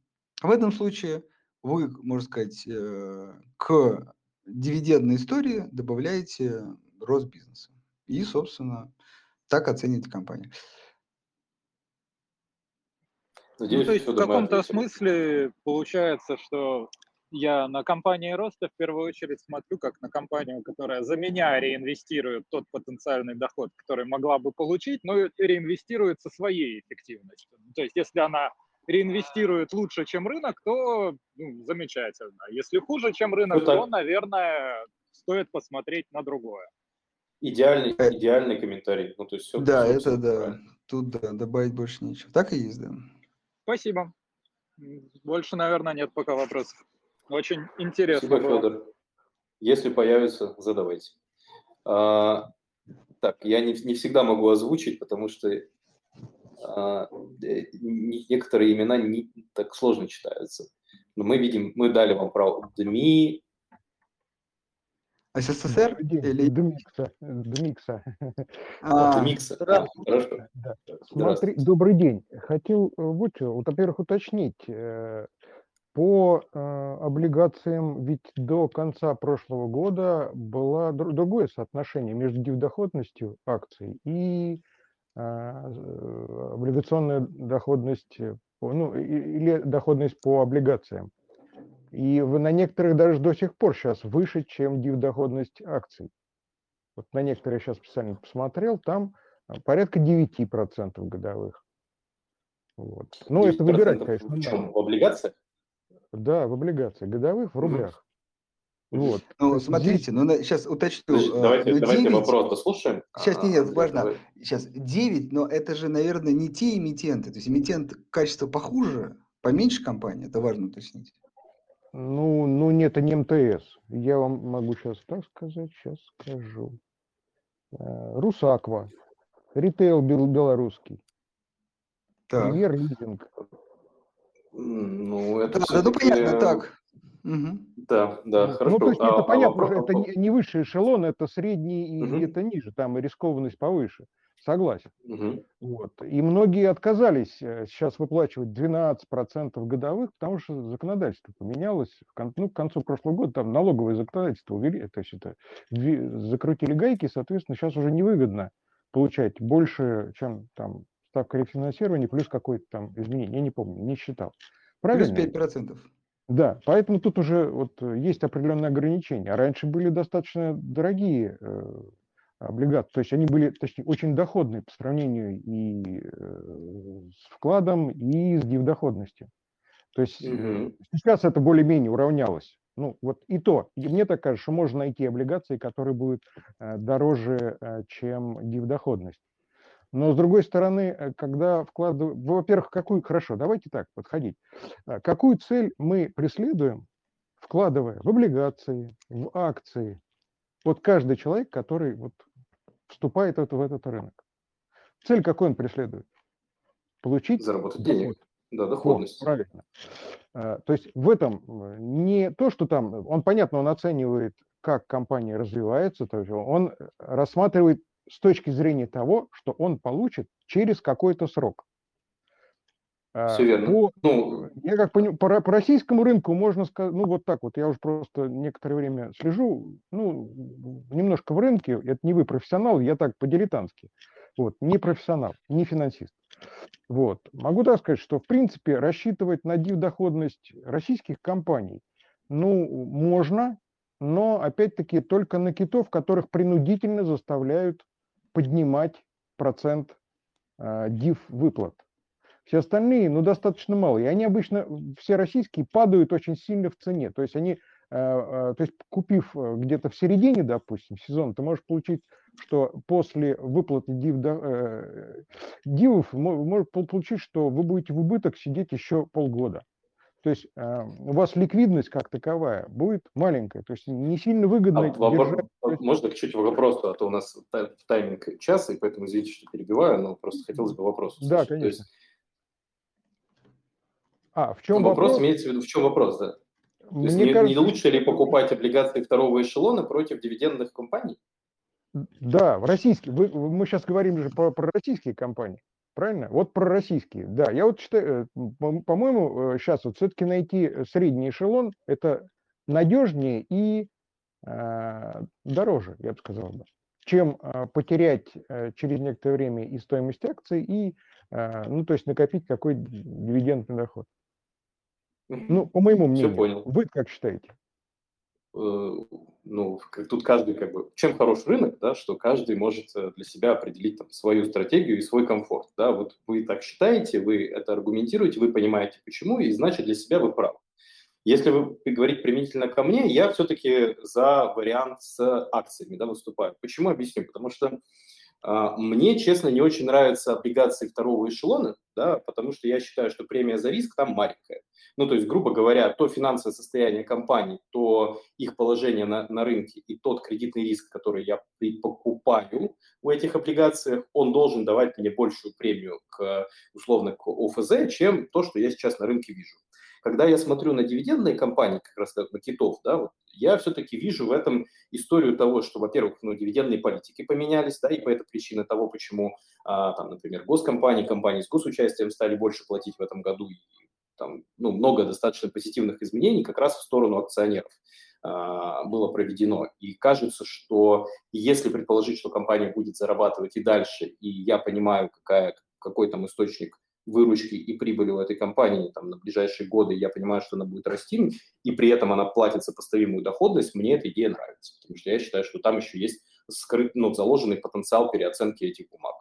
в этом случае вы, можно сказать, э, к дивидендной истории добавляете рост бизнеса. И, собственно, так оцените компанию. Надеюсь, ну, то есть в каком-то смысле получается, что я на компании роста в первую очередь смотрю как на компанию, которая за меня реинвестирует тот потенциальный доход, который могла бы получить, но реинвестирует со своей эффективностью. То есть если она реинвестирует лучше, чем рынок, то ну, замечательно. Если хуже, чем рынок, ну, то, наверное, стоит посмотреть на другое. Идеальный, идеальный комментарий. Ну, то есть все, да, это да. Правильно. Тут да, добавить больше нечего. Так и есть, да. Спасибо. Больше, наверное, нет пока вопросов. Очень интересно. Спасибо, было. Федор. Если появится, задавайте. А, так, я не, не всегда могу озвучить, потому что а, э, некоторые имена не так сложно читаются. Но мы видим, мы дали вам право ДМИ. СССР или Дмикса? Дмикса. А, Дмикса. Да, хорошо. Да. Смотри, добрый день. Хотел э, вот, вот, во-первых, уточнить. Э, по э, облигациям ведь до конца прошлого года было другое соотношение между дивдоходностью акций и э, облигационная доходность, э, ну, или доходность по облигациям. И на некоторых даже до сих пор сейчас выше, чем див-доходность акций. Вот на некоторые сейчас специально посмотрел, там а, порядка 9% годовых. Вот. Ну, это выбирать, конечно. В чем? В облигациях? Да, в облигациях годовых в рублях. Вот. Ну, смотрите, Здесь... ну, сейчас уточню. Значит, давайте, ну, давайте 9... вопрос дослушаем. Сейчас, нет, нет, важно. Давай. Сейчас 9, но это же, наверное, не те эмитенты. То есть эмитент качество похуже, поменьше компании, это важно уточнить. Ну, ну нет, это не МТС. Я вам могу сейчас так сказать, сейчас скажу. Э, Русаква, ритейл белорусский, так. Лизинг. Ну, это да, ну понятно, так. Угу. Да, да, ну, хорошо. Ну, то есть а, это а, понятно, а, это не, не высший эшелон, это средний и угу. где-то ниже, там и рискованность повыше. Согласен. Угу. Вот. И многие отказались э, сейчас выплачивать 12% годовых, потому что законодательство поменялось. К, ну, к концу прошлого года там налоговое законодательство увели, то есть это закрутили гайки, соответственно, сейчас уже невыгодно получать больше, чем там ставка рефинансирования, плюс какое-то там изменение. Я не помню, не считал. Правильно? Плюс 5%. Да, поэтому тут уже вот э, есть определенные ограничения. А раньше были достаточно дорогие э, облигации, то есть они были, точнее, очень доходные по сравнению и э, с вкладом, и с дивдоходностью. То есть угу. сейчас это более-менее уравнялось. Ну, вот и то. И мне так кажется, что можно найти облигации, которые будут э, дороже, чем дивдоходность. Но с другой стороны, э, когда вкладываем, во-первых, какую, хорошо, давайте так подходить. А, какую цель мы преследуем, вкладывая в облигации, в акции? Вот каждый человек, который вот вступает в, это, в этот рынок. Цель какой он преследует? Получить заработать доход. денег. Да, доходность. Вот, правильно. То есть в этом не то, что там, он, понятно, он оценивает, как компания развивается, то есть он рассматривает с точки зрения того, что он получит через какой-то срок. Все верно. По, ну, я как понимаю, по, по российскому рынку можно сказать, ну вот так вот, я уже просто некоторое время слежу, ну, немножко в рынке, это не вы профессионал, я так по-дилетантски, вот, не профессионал, не финансист. Вот, могу так сказать, что в принципе рассчитывать на доходность российских компаний, ну, можно, но опять-таки только на китов, которых принудительно заставляют поднимать процент э, див выплат. Все остальные, ну, достаточно мало. И они обычно, все российские, падают очень сильно в цене. То есть они, э, э, то есть купив где-то в середине, допустим, сезона, ты можешь получить, что после выплаты див, дивов может получить, что вы будете в убыток сидеть еще полгода. То есть э, у вас ликвидность как таковая будет маленькая, то есть не сильно выгодно. А вопрос, держать... Можно чуть к вопросу, а то у нас тайминг часа, и поэтому извините, что перебиваю, но просто хотелось бы вопрос. Да, конечно. То есть, а, в чем ну, вопрос? Вопрос имеется в виду, в чем вопрос, да? То Мне есть кажется, не лучше ли покупать облигации второго эшелона против дивидендных компаний? Да, в российские. Вы, мы сейчас говорим же про, про российские компании, правильно? Вот про российские. Да, я вот считаю, э, по-моему, сейчас э, вот все-таки найти средний эшелон это надежнее и э, дороже, я бы сказал бы, чем э, потерять э, через некоторое время и стоимость акций, и, э, ну, то есть накопить какой дивидендный доход. Ну, по моему мнению. Все понял. Вы как считаете? Э, ну, тут каждый как бы... Чем хорош рынок, да, что каждый может э, для себя определить там, свою стратегию и свой комфорт. Да, вот вы так считаете, вы это аргументируете, вы понимаете почему, и значит для себя вы правы. Если вы говорить применительно ко мне, я все-таки за вариант с акциями да, выступаю. Почему? Объясню. Потому что мне, честно, не очень нравятся облигации второго эшелона, да, потому что я считаю, что премия за риск там маленькая. Ну, то есть, грубо говоря, то финансовое состояние компании, то их положение на, на рынке и тот кредитный риск, который я покупаю у этих облигаций, он должен давать мне большую премию к, условно, к ОФЗ, чем то, что я сейчас на рынке вижу. Когда я смотрю на дивидендные компании, как раз на китов, да, вот, я все-таки вижу в этом историю того, что, во-первых, ну, дивидендные политики поменялись, да, и по этой причине того, почему, а, там, например, госкомпании, компании с госучастием стали больше платить в этом году, и там, ну, много достаточно позитивных изменений как раз в сторону акционеров а, было проведено. И кажется, что если предположить, что компания будет зарабатывать и дальше, и я понимаю, какая, какой там источник выручки и прибыли у этой компании там, на ближайшие годы, я понимаю, что она будет расти, и при этом она платит сопоставимую доходность, мне эта идея нравится, потому что я считаю, что там еще есть скрыт, ну, заложенный потенциал переоценки этих бумаг.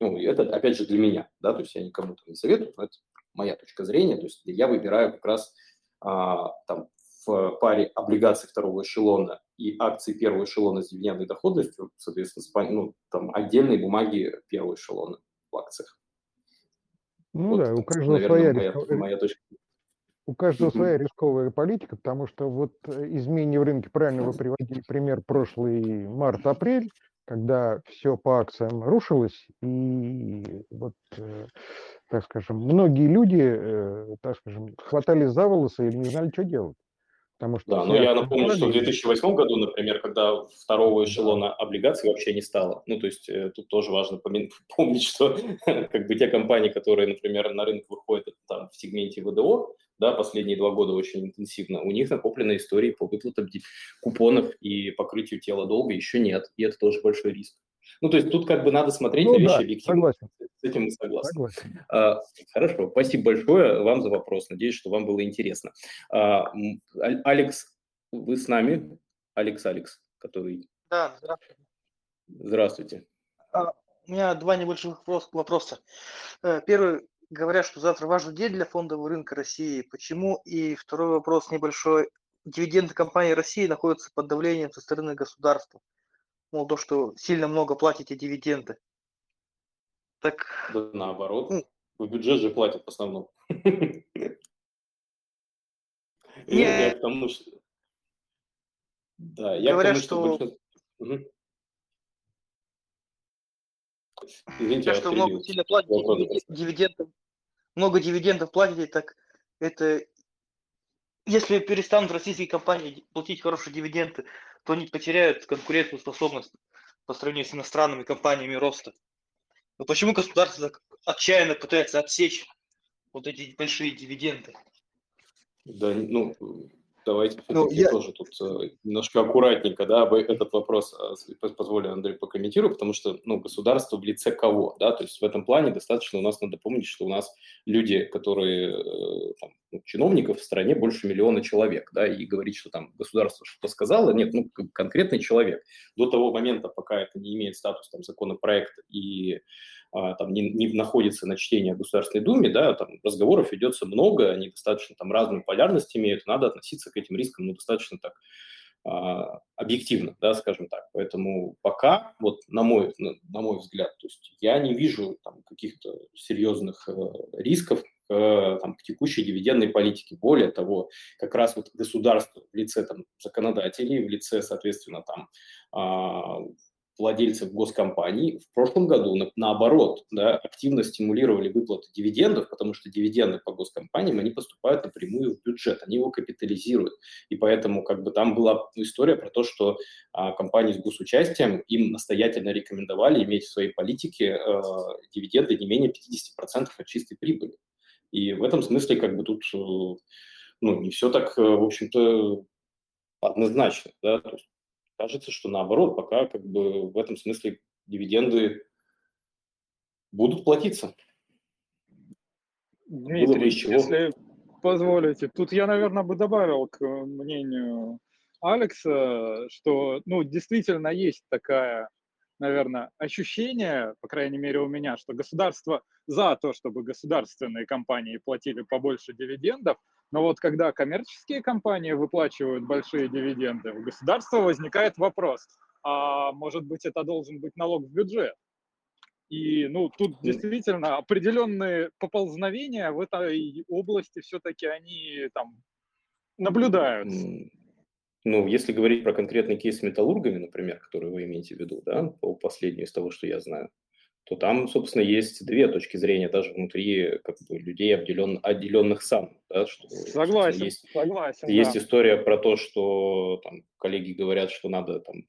Ну, и это, опять же, для меня, да, то есть я никому там не советую, но это моя точка зрения, то есть я выбираю как раз а, там в паре облигаций второго эшелона и акций первого эшелона с дивидендной доходностью, соответственно, ну, там отдельные бумаги первого эшелона в акциях. Ну вот, да, у каждого наверное, своя, моя, рисков... моя точка. У каждого своя рисковая политика, потому что вот э, изменение в рынке, правильно вы приводили пример прошлый март-апрель, когда все по акциям рушилось, и вот, э, так скажем, многие люди, э, так скажем, хватались за волосы или не знали, что делать. Потому что да, но я напомню, что в 2008 году, например, когда второго эшелона облигаций вообще не стало, ну, то есть э, тут тоже важно помнить, что как бы те компании, которые, например, на рынок выходят там в сегменте ВДО, да, последние два года очень интенсивно, у них накопленной истории по выплатам купонов и покрытию тела долга еще нет, и это тоже большой риск. Ну, то есть тут как бы надо смотреть ну, на вещи да, объективно. Согласен. С этим мы согласны. Согласен. А, хорошо, спасибо большое вам за вопрос. Надеюсь, что вам было интересно. А, Алекс, вы с нами? Алекс, Алекс, который... Да, здравствуйте. Здравствуйте. А, у меня два небольших вопроса. Э, первый, говорят, что завтра важный день для фондового рынка России. Почему? И второй вопрос небольшой. Дивиденды компании России находятся под давлением со стороны государства мол, то, что сильно много платите дивиденды. Так... Да наоборот. Ну, в бюджет же платят в основном. Я к тому, что... Да, я Говорят, что... Извините, что много сильно платите дивидендов, много дивидендов платите, так это если перестанут российские компании платить хорошие дивиденды, то они потеряют конкурентную способность по сравнению с иностранными компаниями роста. Но почему государство так отчаянно пытается отсечь вот эти большие дивиденды? Да, ну, давайте Ну, я- тоже тут э, немножко аккуратненько, да, вы этот вопрос, э, позволю, Андрей, покомментирую, потому что, ну, государство в лице кого, да, то есть в этом плане достаточно у нас надо помнить, что у нас люди, которые, э, там, ну, чиновников в стране больше миллиона человек, да, и говорить, что там государство что-то сказало, нет, ну, конкретный человек. До того момента, пока это не имеет статус там законопроекта и там не, не находится на чтении в Государственной Думе, да, там разговоров ведется много, они достаточно там разную полярность имеют, надо относиться к этим рискам ну, достаточно так а, объективно, да, скажем так. Поэтому пока, вот на мой, на, на мой взгляд, то есть я не вижу там каких-то серьезных э, рисков э, там, к текущей дивидендной политике. Более того, как раз вот государство в лице там, законодателей, в лице, соответственно, там, а, владельцев госкомпаний в прошлом году, на- наоборот, да, активно стимулировали выплаты дивидендов, потому что дивиденды по госкомпаниям, они поступают напрямую в бюджет, они его капитализируют. И поэтому как бы там была история про то, что а, компании с госучастием им настоятельно рекомендовали иметь в своей политике э, дивиденды не менее 50% от чистой прибыли. И в этом смысле как бы тут э, ну, не все так, э, в общем-то, однозначно. Да? То есть кажется, что наоборот, пока как бы в этом смысле дивиденды будут платиться. Дмитрий, если позволите, тут я, наверное, бы добавил к мнению Алекса, что, ну, действительно есть такая, наверное, ощущение, по крайней мере у меня, что государство за то, чтобы государственные компании платили побольше дивидендов, но вот когда коммерческие компании выплачивают большие дивиденды, у государства возникает вопрос, а может быть это должен быть налог в бюджет? И, ну, тут действительно определенные поползновения в этой области все-таки они там наблюдаются. Ну, если говорить про конкретный кейс с металлургами, например, который вы имеете в виду, да, по последнему из того, что я знаю, то там, собственно, есть две точки зрения даже внутри как бы, людей, обделен, отделенных сам. Да, что, Согласен, Есть, согласен. есть да. история про то, что там, коллеги говорят, что надо там,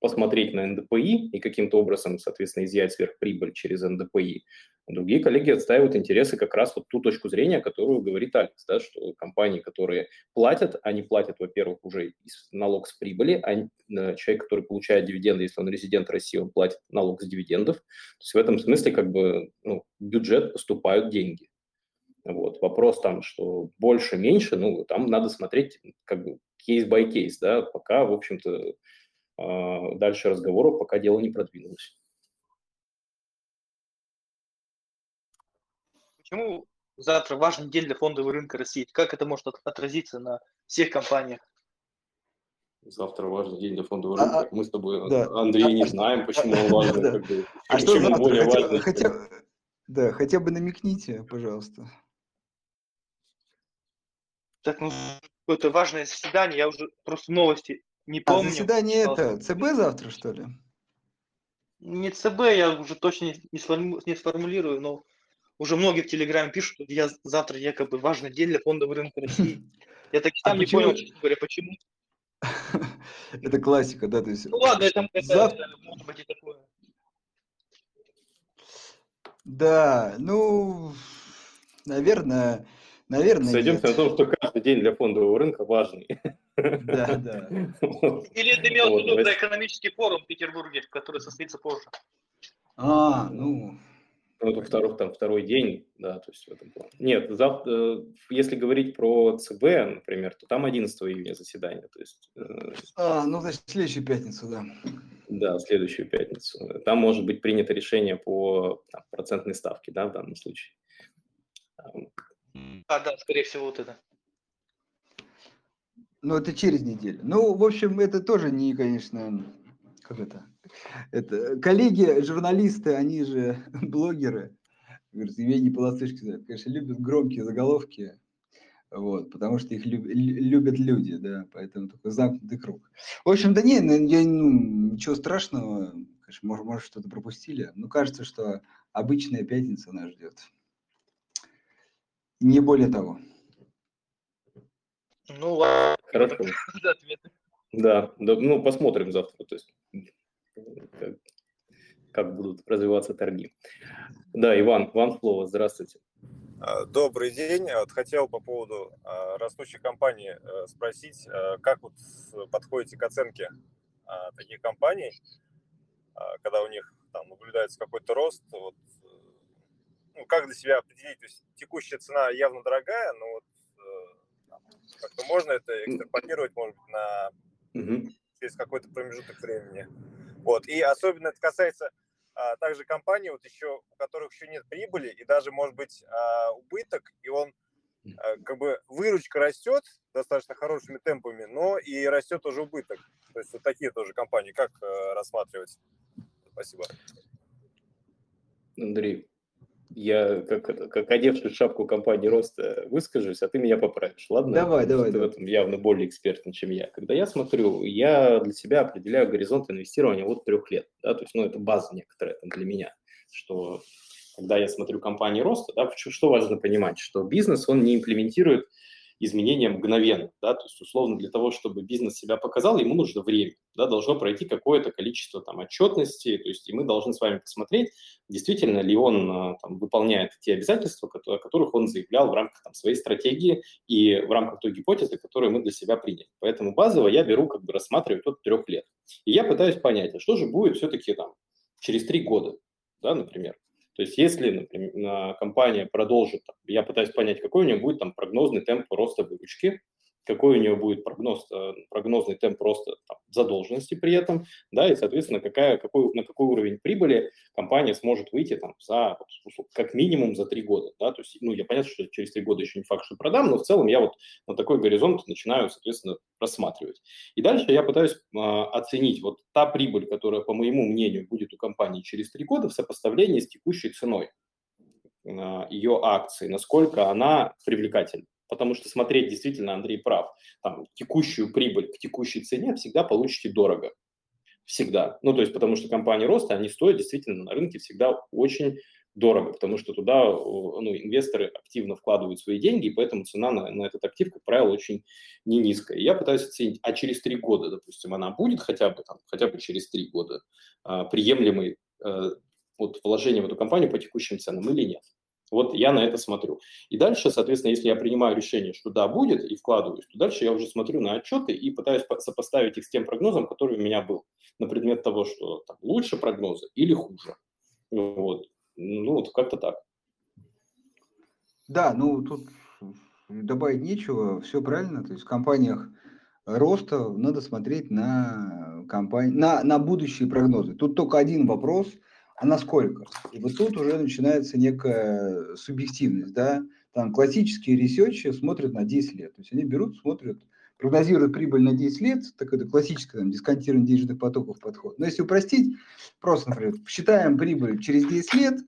посмотреть на НДПИ и каким-то образом, соответственно, изъять сверхприбыль через НДПИ. Другие коллеги отстаивают интересы как раз вот ту точку зрения, которую говорит Алекс, да, что компании, которые платят, они платят, во-первых, уже налог с прибыли, а э, человек, который получает дивиденды, если он резидент России, он платит налог с дивидендов. То есть в этом смысле как бы ну, в бюджет поступают деньги. Вот. Вопрос там, что больше-меньше, ну, там надо смотреть как бы case by case, да, пока, в общем-то, дальше разговоров, пока дело не продвинулось. Почему завтра важный день для фондового рынка России? Как это может от- отразиться на всех компаниях? Завтра важный день для фондового А, рынка. Мы с тобой, да. Андрей, не А- знаем, почему он важный. Да. как бы, А что завтра? более Хотя, важный. хотя- да, хотя бы намекните, пожалуйста. Так, ну, это важное заседание, я уже просто новости не А помню. заседание читал. это ЦБ завтра, что ли? Не ЦБ, я уже точно не, не сформу- не сформулирую, но уже многие в Телеграме пишут, что я завтра якобы важный день для фондового рынка России. Я так и А сам не почему? понял, честно говоря, почему. Это классика, да, то есть Ну ладно, это, это Завтра- может быть и такое. Да, ну, наверное, наверное, Сойдемся на нет. том, что каждый день для фондового рынка важный. Да, да. Или ты имел в виду про экономический форум в Петербурге, который состоится позже? А, ну, Ну, это второй, там, второй день, да, то есть в этом плане. Нет, зав- э, если говорить про ЦБ, например, то там 11 июня заседание, то есть, э, а, ну, значит, следующую пятницу, да. да, следующую пятницу. Там может быть принято решение по там, процентной ставке, да, в данном случае. А, да, скорее всего, вот это. Ну, это через неделю. Ну, в общем, это тоже не, конечно, как это, это коллеги, журналисты, они же блогеры, говорят, Евгений Полосышки, конечно, любят громкие заголовки, вот, потому что их люб- лю- любят люди, да, поэтому такой замкнутый круг. В общем, да не, ну, я, ну, ничего страшного, конечно, может, может, что-то пропустили, но кажется, что обычная пятница нас ждет. Не более того. Ну ладно. Хорошо. Да, да, ну посмотрим завтра, то есть как, как будут развиваться торги. Да, Иван, вам слово, здравствуйте. А, добрый день. Вот хотел по поводу а, растущей компании э, спросить, э, как вот подходите к оценке а, таких компаний, когда у них там наблюдается какой-то рост, вот, э, ну, как для себя определить, то есть текущая цена явно дорогая, но вот как-то можно это экстраполировать, может быть, на угу. через какой-то промежуток времени. Вот. И особенно это касается а, также компаний, вот еще, у которых еще нет прибыли, и даже, может быть, а, убыток, и он а, как бы выручка растет достаточно хорошими темпами, но и растет уже убыток. То есть вот такие тоже компании, как а, рассматривать? Спасибо. Андрей, я как, как одевший шапку компании роста выскажусь, а ты меня поправишь, ладно? Давай, давай. Ты в этом явно более экспертен, чем я. Когда я смотрю, я для себя определяю горизонт инвестирования от трех лет, да, то есть, ну, это база некоторая там для меня, что когда я смотрю компании роста, да, что важно понимать, что бизнес, он не имплементирует изменения мгновенно, да, то есть условно для того, чтобы бизнес себя показал, ему нужно время, да, должно пройти какое-то количество там отчетности, то есть и мы должны с вами посмотреть, действительно ли он а, там, выполняет те обязательства, о которых он заявлял в рамках там, своей стратегии и в рамках той гипотезы, которую мы для себя приняли. Поэтому базово я беру, как бы рассматриваю от трех лет. И я пытаюсь понять, а что же будет все-таки там через три года, да, например. То есть если, например, компания продолжит, я пытаюсь понять, какой у нее будет там прогнозный темп роста выручки, какой у нее будет прогноз, э, прогнозный темп роста там, задолженности при этом, да, и, соответственно, какая, какой, на какой уровень прибыли компания сможет выйти там за, как минимум за три года, да, то есть, ну, я понятно, что через три года еще не факт, что продам, но в целом я вот на такой горизонт начинаю, соответственно, рассматривать. И дальше я пытаюсь э, оценить вот та прибыль, которая, по моему мнению, будет у компании через три года в сопоставлении с текущей ценой э, ее акции, насколько она привлекательна. Потому что смотреть действительно, Андрей прав, там, текущую прибыль к текущей цене всегда получите дорого. Всегда. Ну, то есть, потому что компании роста, они стоят действительно на рынке всегда очень дорого, потому что туда ну, инвесторы активно вкладывают свои деньги, и поэтому цена на, на этот актив, как правило, очень не низкая. Я пытаюсь оценить, а через три года, допустим, она будет хотя бы, там, хотя бы через три года а, приемлемой а, вот, вложение в эту компанию по текущим ценам или нет. Вот я на это смотрю. И дальше, соответственно, если я принимаю решение, что да, будет, и вкладываюсь, то дальше я уже смотрю на отчеты и пытаюсь сопоставить их с тем прогнозом, который у меня был, на предмет того, что там, лучше прогнозы или хуже. Вот. Ну, вот как-то так. Да, ну тут добавить нечего, все правильно. То есть в компаниях роста надо смотреть на, компании, на, на будущие прогнозы. Тут только один вопрос – а насколько? И вот тут уже начинается некая субъективность, да, там классические ресерчи смотрят на 10 лет, то есть они берут, смотрят, прогнозируют прибыль на 10 лет, так это классический там, дисконтирование денежных потоков подход. Но если упростить, просто, например, считаем прибыль через 10 лет,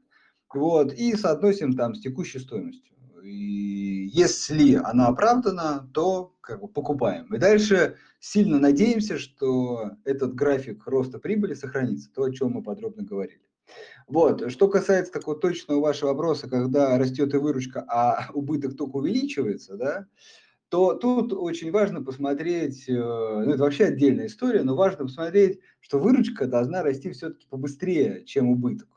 вот, и соотносим там с текущей стоимостью. И если она оправдана, то как бы покупаем. И дальше сильно надеемся, что этот график роста прибыли сохранится, то, о чем мы подробно говорили. Вот. Что касается такого точного вашего вопроса, когда растет и выручка, а убыток только увеличивается, да, то тут очень важно посмотреть, э, ну это вообще отдельная история, но важно посмотреть, что выручка должна расти все-таки побыстрее, чем убыток.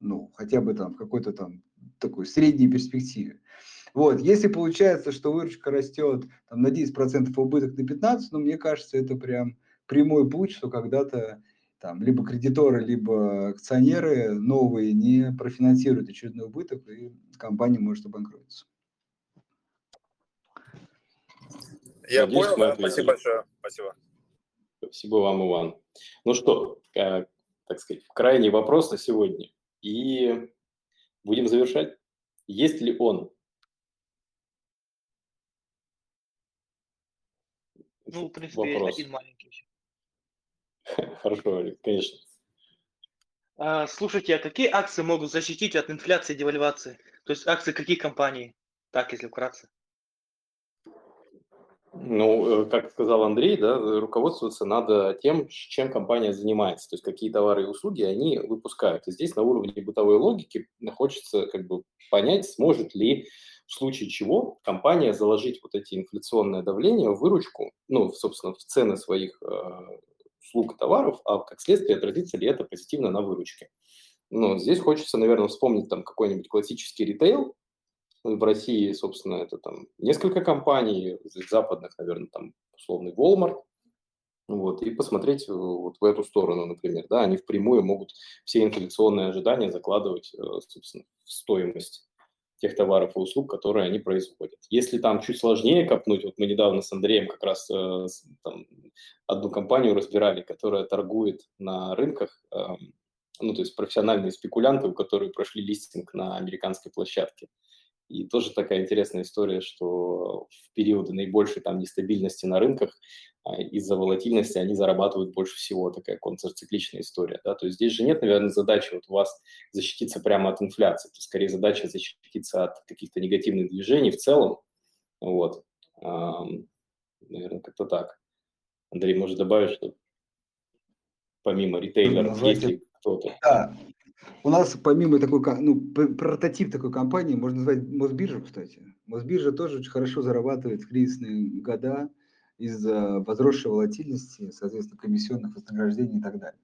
Ну, хотя бы там в какой-то там такой средней перспективе. Вот, если получается, что выручка растет там, на 10%, а убыток на 15%, ну, мне кажется, это прям прямой путь, что когда-то там либо кредиторы, либо акционеры новые не профинансируют очередной убыток, и компания может обанкротиться. Я Надеюсь, понял, да, спасибо большое. Спасибо. Спасибо вам, Иван. Ну что, как, так сказать, крайний вопрос на сегодня. И будем завершать. Есть ли он? Ну, в принципе, вопрос. один маленький. Хорошо, конечно. А, слушайте, а какие акции могут защитить от инфляции и девальвации? То есть акции каких компаний? Так, если вкратце. Ну, э, как сказал Андрей, да, руководствоваться надо тем, чем компания занимается, то есть какие товары и услуги они выпускают. И здесь на уровне бытовой логики хочется как бы понять, сможет ли в случае чего компания заложить вот эти инфляционное давление в выручку, ну, собственно, в цены своих э, услуг и товаров, а как следствие отразится ли это позитивно на выручке. Но здесь хочется, наверное, вспомнить там какой-нибудь классический ритейл. В России, собственно, это там несколько компаний, западных, наверное, там условный Walmart, вот, и посмотреть э, вот в эту сторону, например, да, они впрямую могут все инфляционные ожидания закладывать, э, собственно, в стоимость тех товаров и услуг, которые они производят. Если там чуть сложнее копнуть, вот мы недавно с Андреем как раз э, там, одну компанию разбирали, которая торгует на рынках, э, ну, то есть профессиональные спекулянты, у которых прошли листинг на американской площадке. И тоже такая интересная история, что в периоды наибольшей там нестабильности на рынках а, из-за волатильности они зарабатывают больше всего, такая контрцикличная история. Да? То есть здесь же нет, наверное, задачи вот у вас защититься прямо от инфляции, то скорее задача защититься от каких-то негативных движений в целом. Вот. Наверное, как-то так. Андрей, может добавить, что помимо ритейлеров, есть ли кто-то? Да, у нас помимо такой, ну, прототип такой компании, можно назвать Мосбиржа, кстати. Мосбиржа тоже очень хорошо зарабатывает в кризисные года из-за возросшей волатильности, соответственно, комиссионных вознаграждений и так далее.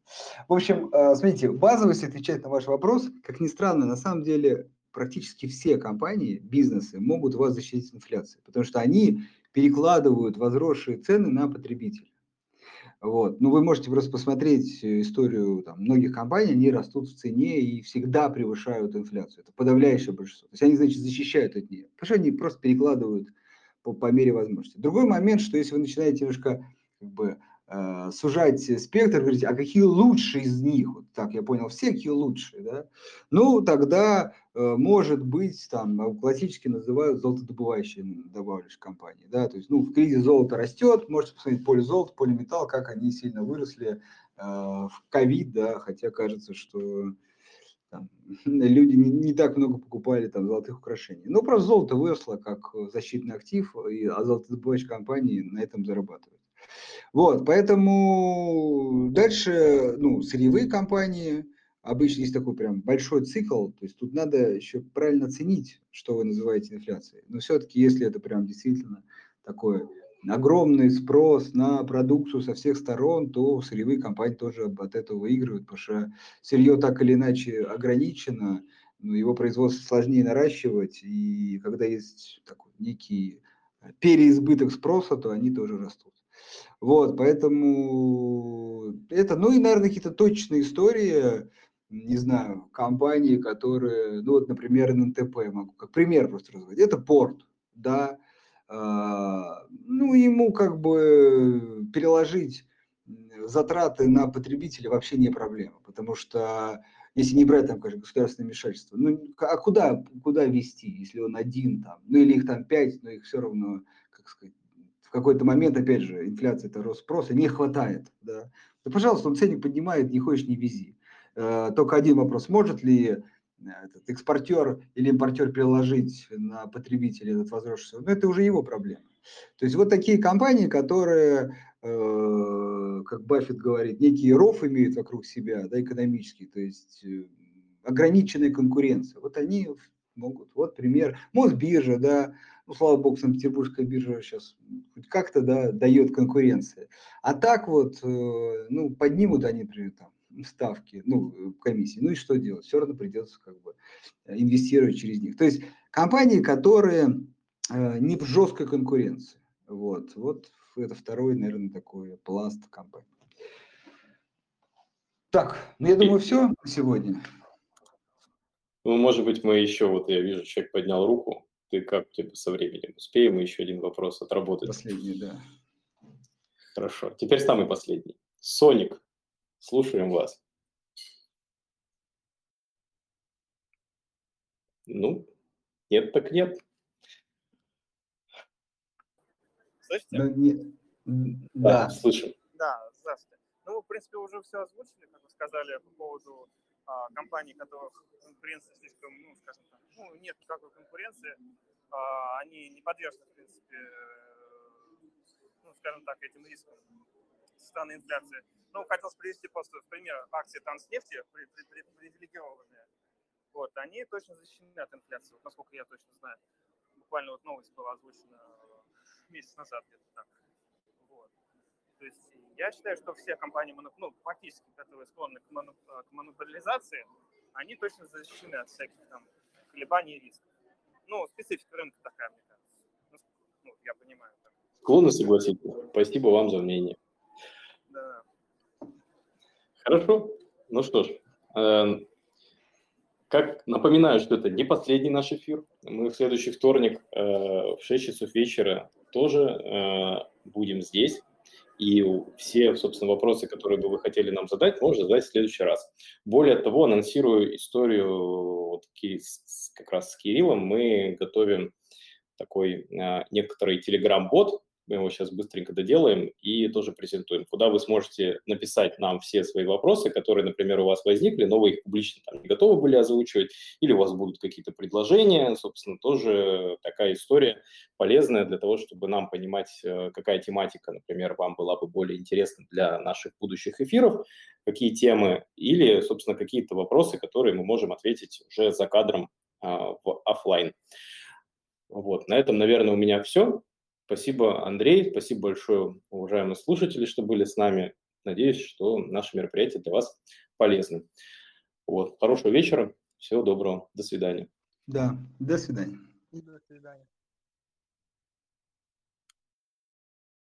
В общем, э, смотрите, базово, если отвечать на ваш вопрос, как ни странно, на самом деле практически все компании, бизнесы могут вас защитить от инфляции, потому что они перекладывают возросшие цены на потребителя. Вот. Ну, вы можете просто посмотреть историю там, многих компаний, они растут в цене и всегда превышают инфляцию. Это подавляющее большинство. То есть они, значит, защищают от нее. Потому что они просто перекладывают по, по мере возможности. Другой момент, что если вы начинаете немножко как бы, э, сужать спектр, говорите, а какие лучшие из них, вот так я понял, все какие лучшие, да, ну тогда э, может быть там классически называют золотодобывающие добавляешь компании, да, то есть ну в кризис золото растет, можете посмотреть поле золота, поле металл, как они сильно выросли э, в ковид, да, хотя кажется, что там, люди не, не так много покупали там золотых украшений. Ну, просто золото выросло как защитный актив, и, а золотодобывающие компании на этом зарабатывают. Вот, поэтому дальше, ну, сырьевые компании, обычно есть такой прям большой цикл, то есть тут надо еще правильно ценить, что вы называете инфляцией. Но все-таки, если это прям действительно такое огромный спрос на продукцию со всех сторон, то сырьевые компании тоже от этого выигрывают, потому что сырье так или иначе ограничено, но его производство сложнее наращивать, и когда есть такой некий переизбыток спроса, то они тоже растут. Вот, поэтому это, ну и, наверное, какие-то точные истории, не знаю, компании, которые, ну вот, например, НТП могу как пример просто разводить. Это порт, да, а, ну, ему как бы переложить затраты на потребителя вообще не проблема, потому что если не брать там, конечно, государственное вмешательство, ну, а куда, куда вести, если он один там, ну, или их там пять, но их все равно, как сказать, в какой-то момент, опять же, инфляция – это рост спроса, не хватает, да. Да, пожалуйста, он ценник поднимает, не хочешь, не вези. Э, только один вопрос, может ли этот экспортер или импортер переложить на потребителя этот возросший, но это уже его проблема. То есть вот такие компании, которые, э, как Баффет говорит, некий ров имеют вокруг себя, да, экономический, то есть э, ограниченная конкуренция. Вот они могут. Вот пример. Мосбиржа, да, ну, слава богу, Санкт-Петербургская биржа сейчас хоть как-то, да, дает конкуренции. А так вот, э, ну, поднимут они, например, там, ставки, ну, комиссии. Ну и что делать? Все равно придется как бы э, инвестировать через них. То есть компании, которые э, не в жесткой конкуренции. Вот, вот это второй, наверное, такой пласт компании. Так, ну я думаю, все сегодня. Ну, может быть, мы еще, вот я вижу, человек поднял руку. Ты как типа со временем? Успеем мы еще один вопрос отработать? Последний, да. Хорошо. Теперь самый последний. Соник Слушаем вас. Ну, нет так нет. Слышите? Ну, не... Да, да, слышим. Да, здравствуйте. Ну, в принципе, уже все озвучили, как вы сказали, по поводу а, компаний, которых конкуренция слишком, ну, скажем так, ну, нет никакой конкуренции. А, они не подвержены, в принципе, ну, скажем так, этим рискам со стороны инфляции. Ну, хотелось привести просто в пример акции Транснефти, привилегированные. Вот, они точно защищены от инфляции, насколько я точно знаю. буквально вот новость была озвучена месяц назад где-то так. Вот. То есть я считаю, что все компании, ну, фактически, которые склонны к, моно, к монополизации, они точно защищены от всяких там колебаний и рисков. Ну, специфика рынка такая, мне кажется. Ну, ну я понимаю. Так. Склонны согласиться. Спасибо вам за мнение. Да. Хорошо. Ну что ж, эм, как напоминаю, что это не последний наш эфир. Мы в следующий вторник э, в 6 часов вечера тоже э, будем здесь. И все, собственно, вопросы, которые бы вы хотели нам задать, можно задать в следующий раз. Более того, анонсирую историю вот, как раз с Кириллом. Мы готовим такой э, некоторый телеграм-бот, мы его сейчас быстренько доделаем и тоже презентуем, куда вы сможете написать нам все свои вопросы, которые, например, у вас возникли, но вы их публично там не готовы были озвучивать, или у вас будут какие-то предложения, собственно, тоже такая история полезная для того, чтобы нам понимать, э, какая тематика, например, вам была бы более интересна для наших будущих эфиров, какие темы, или, собственно, какие-то вопросы, которые мы можем ответить уже за кадром а, в офлайн. Вот, на этом, наверное, у меня все. Спасибо, Андрей, спасибо большое, уважаемые слушатели, что были с нами. Надеюсь, что наше мероприятие для вас полезно. Вот. Хорошего вечера, всего доброго, до свидания. Да, до свидания. До свидания.